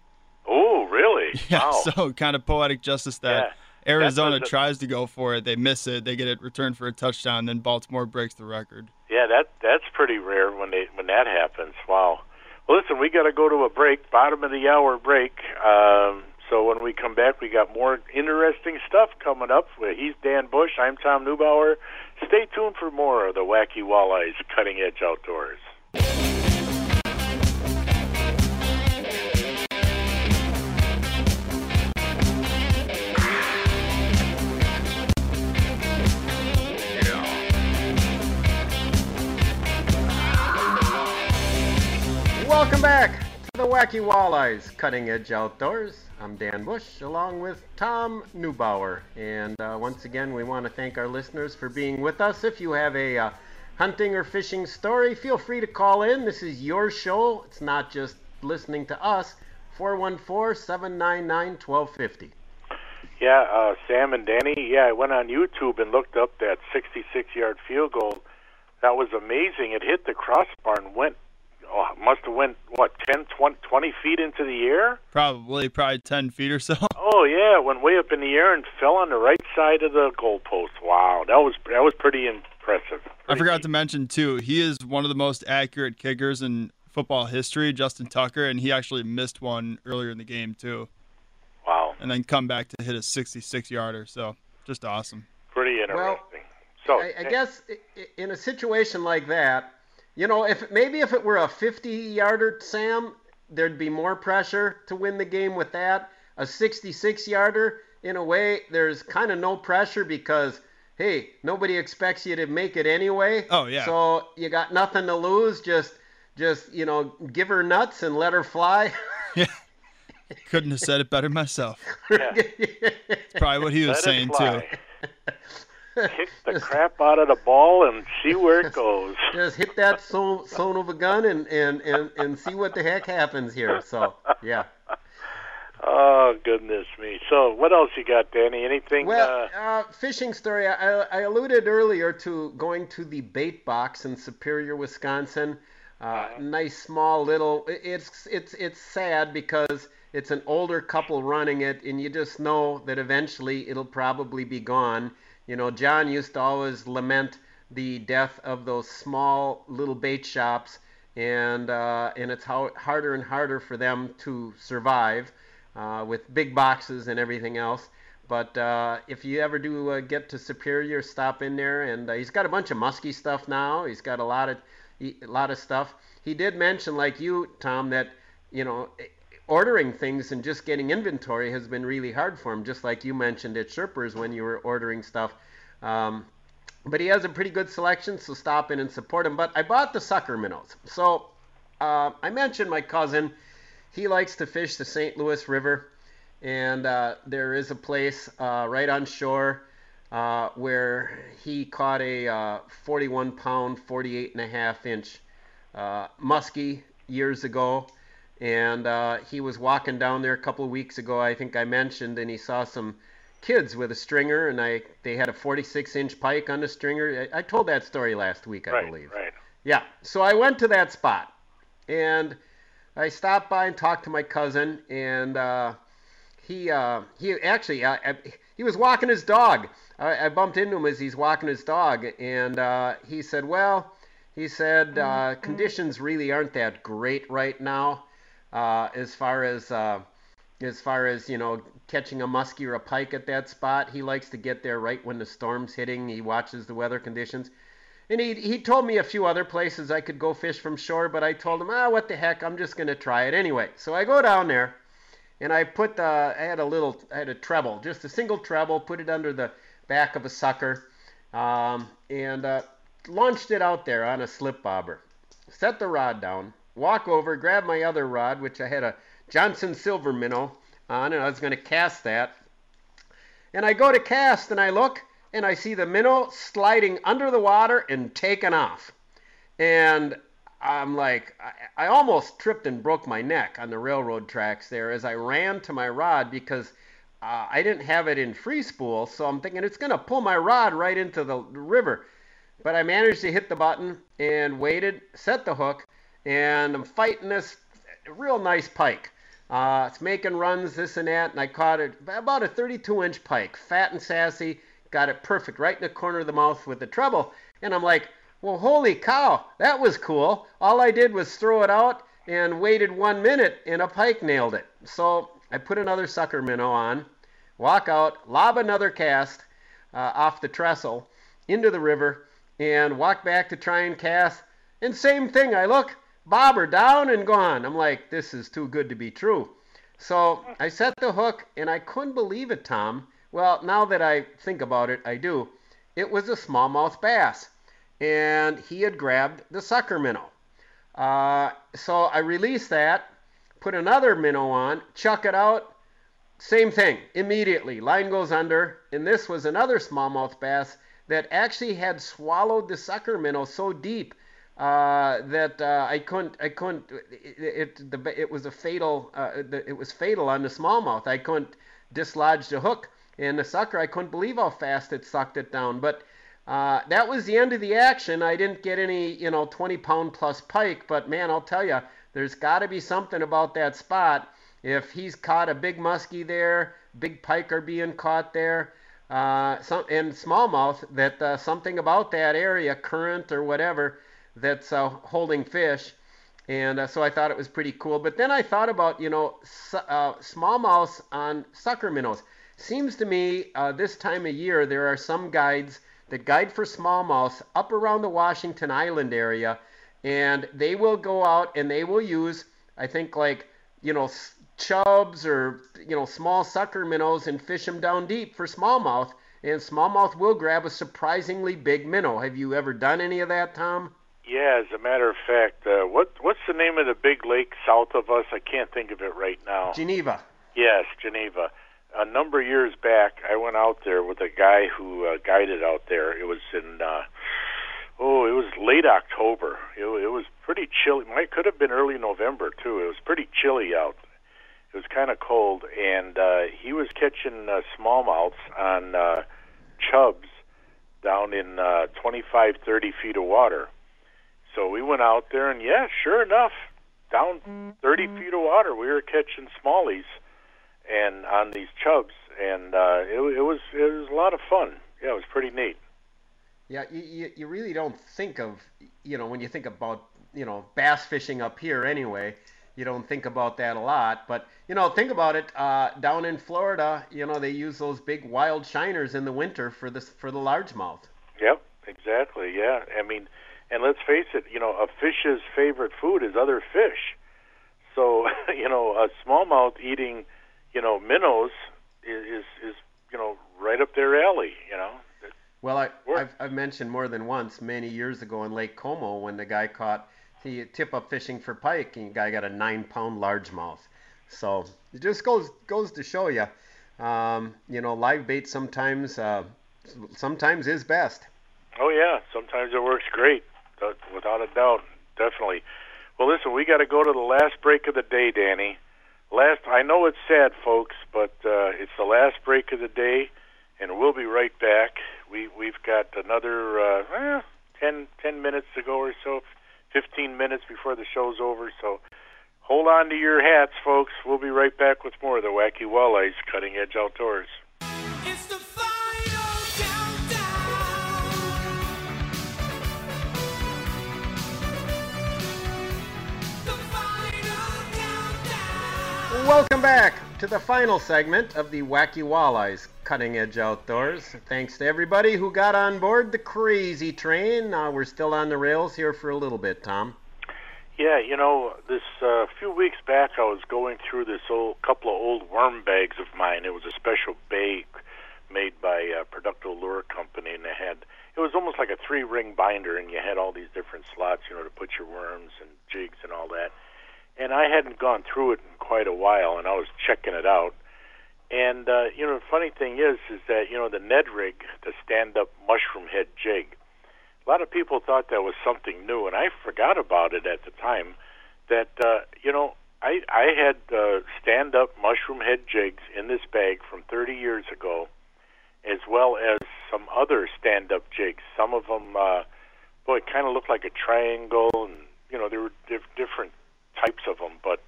Oh, really?
Yeah,
wow.
so kind of poetic justice that
Yeah.
Arizona
That's a-
tries to go for it, they miss it, they get it returned for a touchdown, then Baltimore breaks the record.
Yeah, that that's pretty rare when they when that happens. Wow. Well, listen, we got to go to a break, bottom of the hour break. Um, so when we come back, we got more interesting stuff coming up. He's Dan Bush. I'm Tom Neubauer. Stay tuned for more of the Wacky Walleyes Cutting Edge Outdoors.
Welcome back to the Wacky Walleyes Cutting Edge Outdoors. I'm Dan Bush along with Tom Neubauer. And uh, once again, we want to thank our listeners for being with us. If you have a uh, hunting or fishing story, feel free to call in. This is your show, it's not just listening to us. 414 799 1250.
Yeah, uh, Sam and Danny. Yeah, I went on YouTube and looked up that 66-yard field goal. That was amazing. It hit the crossbar and went. Oh, must have went what 10, 20, 20 feet into the air.
Probably, probably 10 feet or so.
Oh yeah, went way up in the air and fell on the right side of the goalpost. Wow, that was that was pretty impressive.
I forgot to mention, too, he is one of the most accurate kickers in football history, Justin Tucker, and he actually missed one earlier in the game, too.
Wow.
And then come back to hit a 66 yarder. So just awesome.
Pretty interesting.
Well,
so
I, I eh, guess i- i- in a situation like that, you know, if maybe if it were a 50-yarder, Sam, there'd be more pressure to win the game with that. A 66-yarder, in a way, there's kind of no pressure because hey, nobody expects you to make it anyway.
Oh, yeah.
So you got nothing to lose. Just, just you know, give her nuts and let her fly. yeah.
Couldn't have said it better myself.
Yeah.
It's probably what he was
Let
saying too.
Kick the crap out of the ball and see where it goes.
Just hit that son, son of a gun and, and, and, and see what the heck happens here. So, yeah.
Oh goodness me! So what else you got, Danny? Anything?
Well,
uh,
uh, fishing story. I, I alluded earlier to going to the bait box in Superior, Wisconsin. Uh, nice small little. It's it's it's sad because it's an older couple running it, and you just know that eventually it'll probably be gone. You know, John used to always lament the death of those small little bait shops, and uh, and it's how harder and harder for them to survive uh, with big boxes and everything else. But uh, if you ever do uh, get to Superior, stop in there. And uh, he's got a bunch of musky stuff now. He's got a lot of a lot of stuff. He did mention, like you, Tom, that you know ordering things and just getting inventory has been really hard for him. Just like you mentioned at Sherpers when you were ordering stuff. Um, but he has a pretty good selection, so stop in and support him. But I bought the sucker minnows. So uh, I mentioned my cousin. He likes to fish the St. Louis River, and uh, there is a place uh, right on shore uh, where he caught a uh, 41 pound, 48 and a half inch uh, muskie years ago. And uh, he was walking down there a couple of weeks ago, I think I mentioned, and he saw some kids with a stringer, and I they had a 46 inch pike on the stringer. I, I told that story last week, I
right,
believe.
right.
Yeah. So I went to that spot, and I stopped by and talked to my cousin, and uh, he uh, he actually I, I, he was walking his dog. I, I bumped into him as he's walking his dog, and uh, he said, "Well," he said, uh, "conditions really aren't that great right now, uh, as far as uh, as far as you know." Catching a muskie or a pike at that spot, he likes to get there right when the storm's hitting. He watches the weather conditions. And he, he told me a few other places I could go fish from shore, but I told him, ah, what the heck, I'm just going to try it anyway. So I go down there, and I put the, I had a little, I had a treble, just a single treble, put it under the back of a sucker, um, and uh, launched it out there on a slip bobber. Set the rod down, walk over, grab my other rod, which I had a Johnson Silver minnow on, and I was going to cast that. And I go to cast, and I look, and I see the minnow sliding under the water and taking off. And I'm like, I, I almost tripped and broke my neck on the railroad tracks there as I ran to my rod because uh, I didn't have it in free spool. So I'm thinking it's going to pull my rod right into the river. But I managed to hit the button and waited, set the hook, and I'm fighting this real nice pike. Uh, it's making runs, this and that, and I caught it about a 32 inch pike, fat and sassy. Got it perfect right in the corner of the mouth with the treble. And I'm like, well, holy cow, that was cool. All I did was throw it out and waited one minute, and a pike nailed it. So I put another sucker minnow on, walk out, lob another cast uh, off the trestle into the river, and walk back to try and cast. And same thing, I look, bobber down and gone. I'm like, this is too good to be true. So I set the hook, and I couldn't believe it, Tom. Well, now that I think about it, I do. It was a smallmouth bass, and he had grabbed the sucker minnow. Uh, so I released that, put another minnow on, chuck it out. Same thing, immediately. Line goes under, and this was another smallmouth bass that actually had swallowed the sucker minnow so deep uh, that uh, I couldn't. I couldn't. It, it, the, it was a fatal. Uh, it was fatal on the smallmouth. I couldn't dislodge the hook, and the sucker. I couldn't believe how fast it sucked it down. But uh, that was the end of the action. I didn't get any, you know, 20 pound plus pike. But man, I'll tell you, there's got to be something about that spot. If he's caught a big muskie there, big pike are being caught there. Uh, some and smallmouth that uh, something about that area, current or whatever, that's uh, holding fish. And uh, so I thought it was pretty cool. But then I thought about, you know, su- uh, smallmouths on sucker minnows. Seems to me uh, this time of year there are some guides that guide for smallmouths up around the Washington Island area, and they will go out and they will use, I think, like, you know, chubs or, you know, small sucker minnows and fish them down deep for smallmouth. And smallmouth will grab a surprisingly big minnow. Have you ever done any of that, Tom?
Yeah, as a matter of fact, uh, what what's the name of the big lake south of us? I can't think of it right now.
Geneva.
Yes, Geneva. A number of years back, I went out there with a guy who uh, guided out there. It was in uh, oh, it was late October. It, it was pretty chilly. Might could have been early November too. It was pretty chilly out. It was kind of cold, and uh, he was catching uh, smallmouths on uh, chubs down in uh, 25, 30 feet of water. So we went out there, and yeah, sure enough, down 30 feet of water, we were catching smallies, and on these chubs, and uh, it, it was it was a lot of fun. Yeah, it was pretty neat.
Yeah, you, you, you really don't think of, you know, when you think about, you know, bass fishing up here anyway, you don't think about that a lot. But, you know, think about it. Uh, down in Florida, you know, they use those big wild shiners in the winter for this for the largemouth.
Yep, exactly. Yeah, I mean, and let's face it, you know, a fish's favorite food is other fish. So, you know, a smallmouth eating, you know, minnows is is, is you know right up their alley. You know.
Well, I, I've, I've mentioned more than once many years ago in Lake Como when the guy caught he tip up fishing for pike and the guy got a nine pound largemouth. So it just goes goes to show you, um, you know, live bait sometimes uh, sometimes is best.
Oh yeah, sometimes it works great, without a doubt, definitely. Well, listen, we got to go to the last break of the day, Danny. Last, I know it's sad, folks, but uh, it's the last break of the day, and we'll be right back. We we've got another uh, eh, 10, 10 minutes to go or so, fifteen minutes before the show's over. So hold on to your hats, folks. We'll be right back with more of the Wacky Walleyes Cutting Edge Outdoors.
Welcome back to the final segment of the Wacky Walleyes Cutting Edge Outdoors. Thanks to everybody who got on board the crazy train. Uh, we're still on the rails here for a little bit, Tom.
Yeah, you know, this uh, few weeks back, I was going through this old couple of old worm bags of mine. It was a special bag made by uh, Producto Lure Company, and it had it was almost like a three ring binder, and you had all these different slots, you know, to put your worms and jigs and all that. And I hadn't gone through it in quite a while, and I was checking it out. And uh, you know, the funny thing is, is that you know the Ned rig, the stand-up mushroom head jig. A lot of people thought that was something new, and I forgot about it at the time. That uh, you know, I I had uh, stand-up mushroom head jigs in this bag from 30 years ago, as well as some other stand-up jigs. Some of them, uh, boy, kind of looked like a triangle, and you know, there were diff- different types of them. But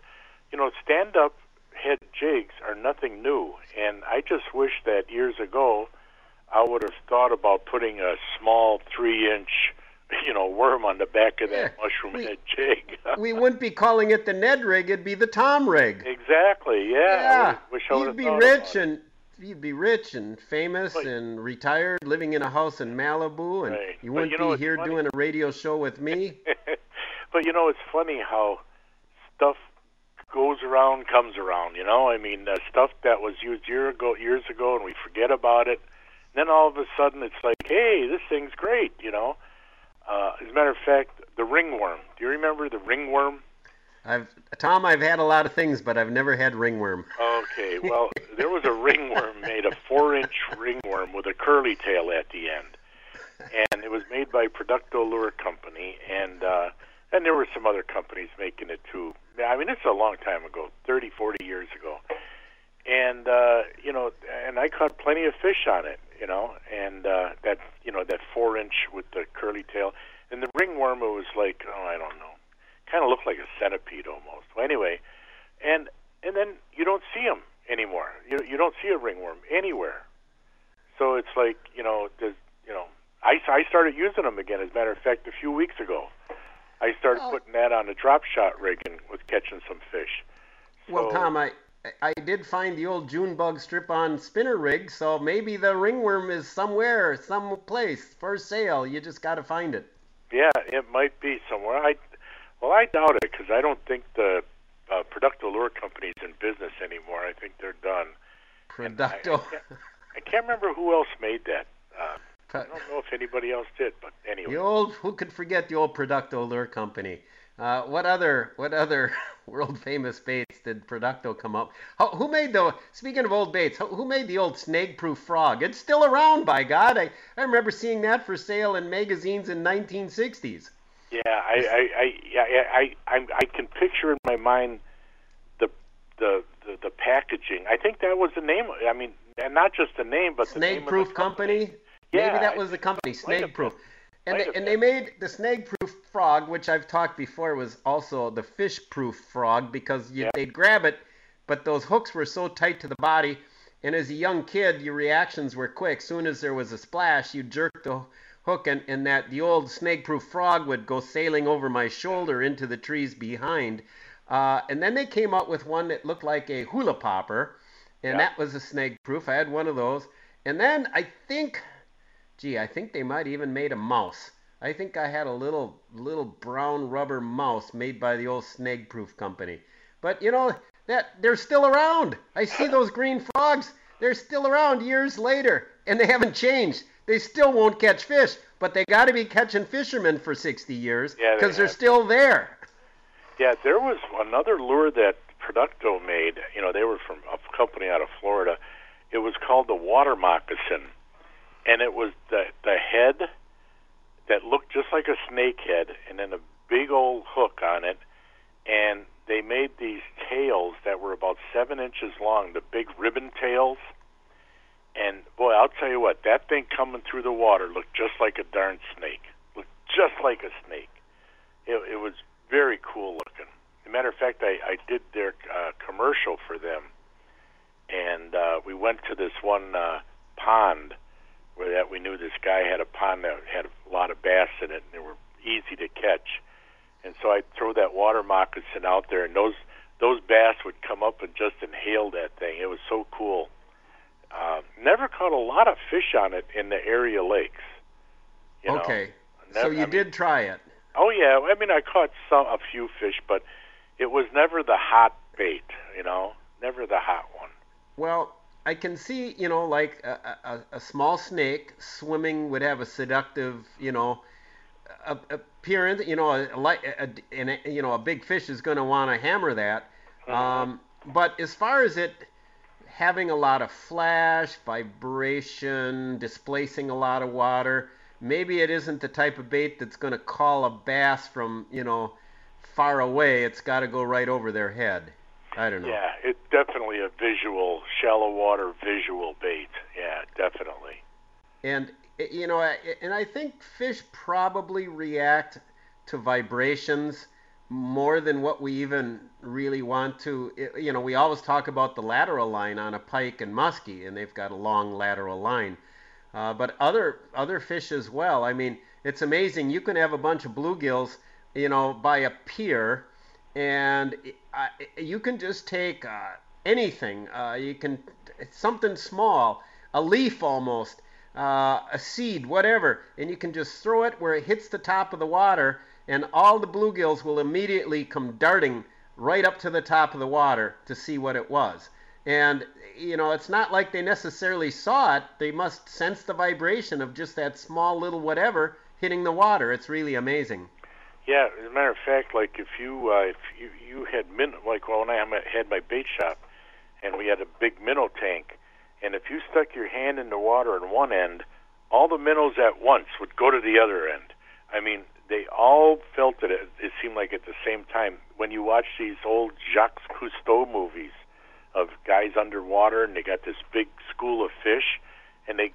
you know, stand-up head jigs are nothing new, and I just wish that years ago I would have thought about putting a small three-inch, you know, worm on the back of that mushroom head jig.
we wouldn't be calling it the Ned rig; it'd be the Tom rig.
exactly. Yeah.
Yeah,
would- wish I would
you'd be rich and you'd be rich and famous and retired, living in a house in Malibu, and
Right.
you wouldn't
you know,
be here
funny.
doing a radio show with me.
but you know, it's funny how stuff goes around, comes around. You know, I mean, uh, stuff that was used year ago, years ago, and we forget about it. Then all of a sudden, it's like, hey, this thing's great. You know. Uh, as a matter of fact, the ringworm. Do you remember the ringworm?
I've Tom, I've had a lot of things, but I've never had ringworm.
Okay, well, there was a ringworm made, a four-inch ringworm with a curly tail at the end, and it was made by Producto Lure Company, and uh, and there were some other companies making it too. I mean, it's a long time ago, 30, 40 years ago, and uh, you know, and I caught plenty of fish on it, you know, and uh, that you know that four-inch with the curly tail, and the ringworm it was like, oh, I don't know, kind of looked like a centipede almost. Well, anyway, and and then you don't see them anymore. You you don't see a ringworm anywhere. So it's like you know, there's, you know, I I started using them again. As a matter of fact, a few weeks ago, I started putting that on a drop shot rig and was catching some fish.
Well, Tom, I I did find the old June bug strip on spinner rig, so maybe the ringworm is somewhere, some place for sale. You just got to find it.
Yeah, it might be somewhere. I well, I doubt it because I don't think the uh, Producto Lure Company's in business anymore. I think they're done.
Producto.
I can't remember who else made that. Uh, I don't know if anybody else did, but anyway.
The old who could forget the old Producto Lure Company? Uh, what other what other world famous baits did Producto come up? How, who made the speaking of old baits? Who, who made the old snake proof frog? It's still around, by God! I, I remember seeing that for sale in magazines in 1960s.
Yeah, I, I, I, yeah, I, I, I can picture in my mind the, the, the, the packaging. I think that was the name. I mean, and not just the name, but the name
Snake Proof
of the
Company.
Yeah,
Maybe that was the company, Snake Proof. And they, and they made the snake proof frog, which I've talked before was also the fish proof frog because you, they'd grab it, but those hooks were so tight to the body. And as a young kid, your reactions were quick. Soon as there was a splash, you jerk the hook, and, and that the old snake proof frog would go sailing over my shoulder into the trees behind. Uh, and then they came up with one that looked like a hula popper, and that was a snake proof. I had one of those. And then I think Gee, I think they might even made a mouse. I think I had a little little brown rubber mouse made by the old Snag Proof company. But you know that they're still around. I see those green frogs. They're still around years later, and they haven't changed. They still won't catch fish, but they got to be catching fishermen for 60 years
Yeah, they
because they're still there.
Yeah, there was another lure that Producto made. You know, they were from a company out of Florida. It was called the water moccasin, and it was the the head that looked just like a snake head, and then a big old hook on it. And they made these tails that were about seven inches long, the big ribbon tails. And boy, I'll tell you what, that thing coming through the water looked just like a darn snake. Looked just like a snake. It, it was very cool looking. As a matter of fact, I, I did their uh, commercial for them, and uh, we went to this one uh, pond where that we knew this guy had a pond that had a lot of bass in it, and they were easy to catch. And so I'd throw that water moccasin out there, and those those bass would come up and just inhale that thing. It was so cool. Uh, never caught a lot of fish on it in the area lakes. You know?
okay.
Never-
so you
I mean-
did try it.
Oh yeah, I mean I caught some a few fish, but it was never the hot bait, you know, never the hot one.
Well, I can see, you know, like a, a, a small snake swimming would have a seductive, you know, appearance. You know, a, a, a, and a- you know, a big fish is going to want to hammer that. Um, but as far as it having a lot of flash, vibration, displacing a lot of water, maybe it isn't the type of bait that's going to call a bass from, you know, far away. It's got to go right over their head. I don't know.
Yeah, it's definitely a visual, shallow water visual bait. Yeah, definitely.
And eh, you know, I- and I think fish probably react to vibrations more than what we even really want to. You know, we always talk about the lateral line on a pike and muskie, and they've got a long lateral line. Uh, but other other fish as well. I mean, it's amazing. You can have a bunch of bluegills, you know, by a pier, and uh, you can just take uh, anything. Uh, you can something small, a leaf almost, uh, a seed, whatever, and you can just throw it where it hits the top of the water, and all the bluegills will immediately come darting right up to the top of the water to see what it was. And you know, it's not like they necessarily saw it. They must sense the vibration of just that small little whatever hitting the water. It's really amazing.
Yeah, as a matter of fact, like if you uh, if you you had min like when I had my bait shop, and we had a big minnow tank, and if you stuck your hand in the water on one end, all the minnows at once would go to the other end. I mean, they all felt it. It seemed like at the same time. When you watch these old Jacques Cousteau movies of guys underwater and they got this big school of fish, and they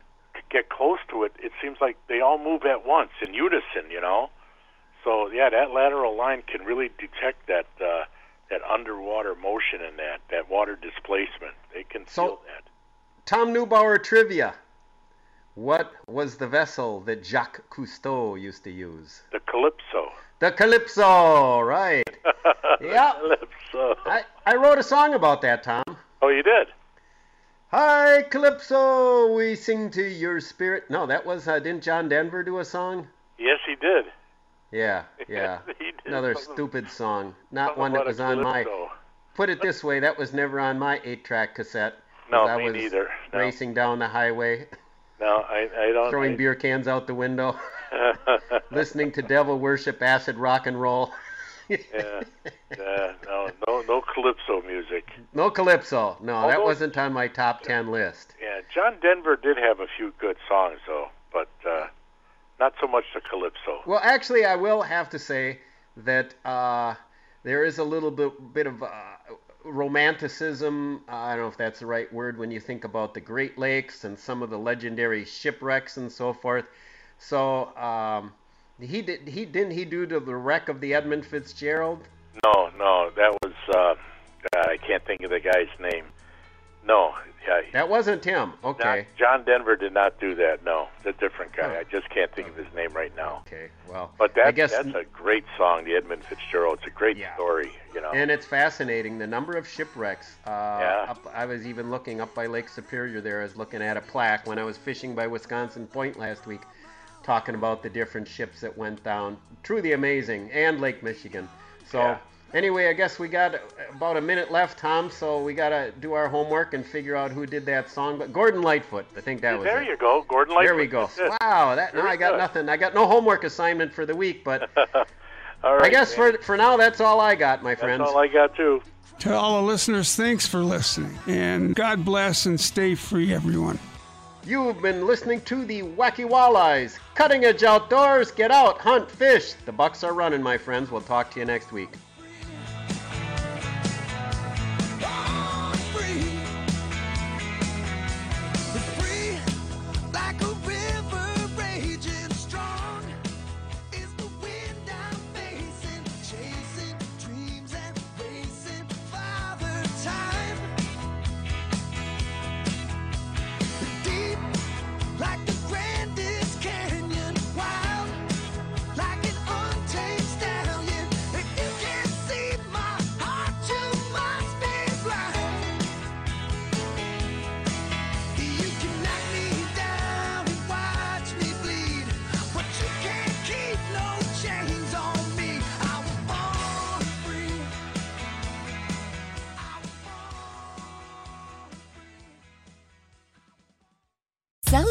get close to it, it seems like they all move at once in unison. You know. So yeah, that lateral line can really detect that uh, that underwater motion and that that water displacement. They can feel that.
Tom Neubauer trivia. What was the vessel that Jacques Cousteau used to use?
The calypso.
The Calypso, right. Yep.
Calypso.
I, I wrote a song about that, Tom.
Oh, you did.
Hi, Calypso, we sing to your spirit. No, that was, uh, didn't John Denver do a song?
Yes, he did.
Yeah, yeah.
He
Another stupid song. Not one that was on my. Put it this way, that was never on my eight track cassette.
No,
I
me
was
neither. No.
Racing down the highway.
No, I, I don't.
Throwing
I-
beer cans out the window, listening to devil worship, acid rock and roll.
yeah, uh, no, no, no calypso music.
No calypso. No, that wasn't on my top ten list.
Yeah, John Denver did have a few good songs though, but uh, not so much the calypso.
Well, actually, I will have to say that uh, there is a little bit, bit of uh, romanticism. I don't know if that's the right word when you think about the Great Lakes and some of the legendary shipwrecks and so forth. So um, he did. He didn't he do the wreck of the Edmund Fitzgerald?
No, no, that was uh, I can't think of the guy's name. No, yeah,
That wasn't Tim. Okay.
John Denver did not do that. No, it's a different guy. I just can't think of his name right now.
Okay, well,
But that,
I guess
that's a great song, the Edmund Fitzgerald. It's a great story, you know.
And it's fascinating the number of shipwrecks. Uh,
Yeah.
up, I was even looking up by Lake Superior there. I was looking at a plaque when I was fishing by Wisconsin Point last week, talking about the different ships that went down. Truly amazing, and Lake Michigan. So.
Yeah.
Anyway, I guess we got about a minute left, Tom. So we gotta do our homework and figure out who did that song. But Gordon Lightfoot, I think that was
there
it.
you go, Gordon Lightfoot.
There we go.
That's.
Wow, that now I got
good.
nothing. I got no homework assignment for the week, but
All right,
I guess
man.
for for now that's all I got, my friends.
That's all I got too.
To all the listeners, thanks for listening. And God bless and stay free, everyone.
You've been listening to the Wacky Walleyes, cutting edge outdoors. Get out, hunt, fish. The bucks are running, my friends. We'll talk to you next week.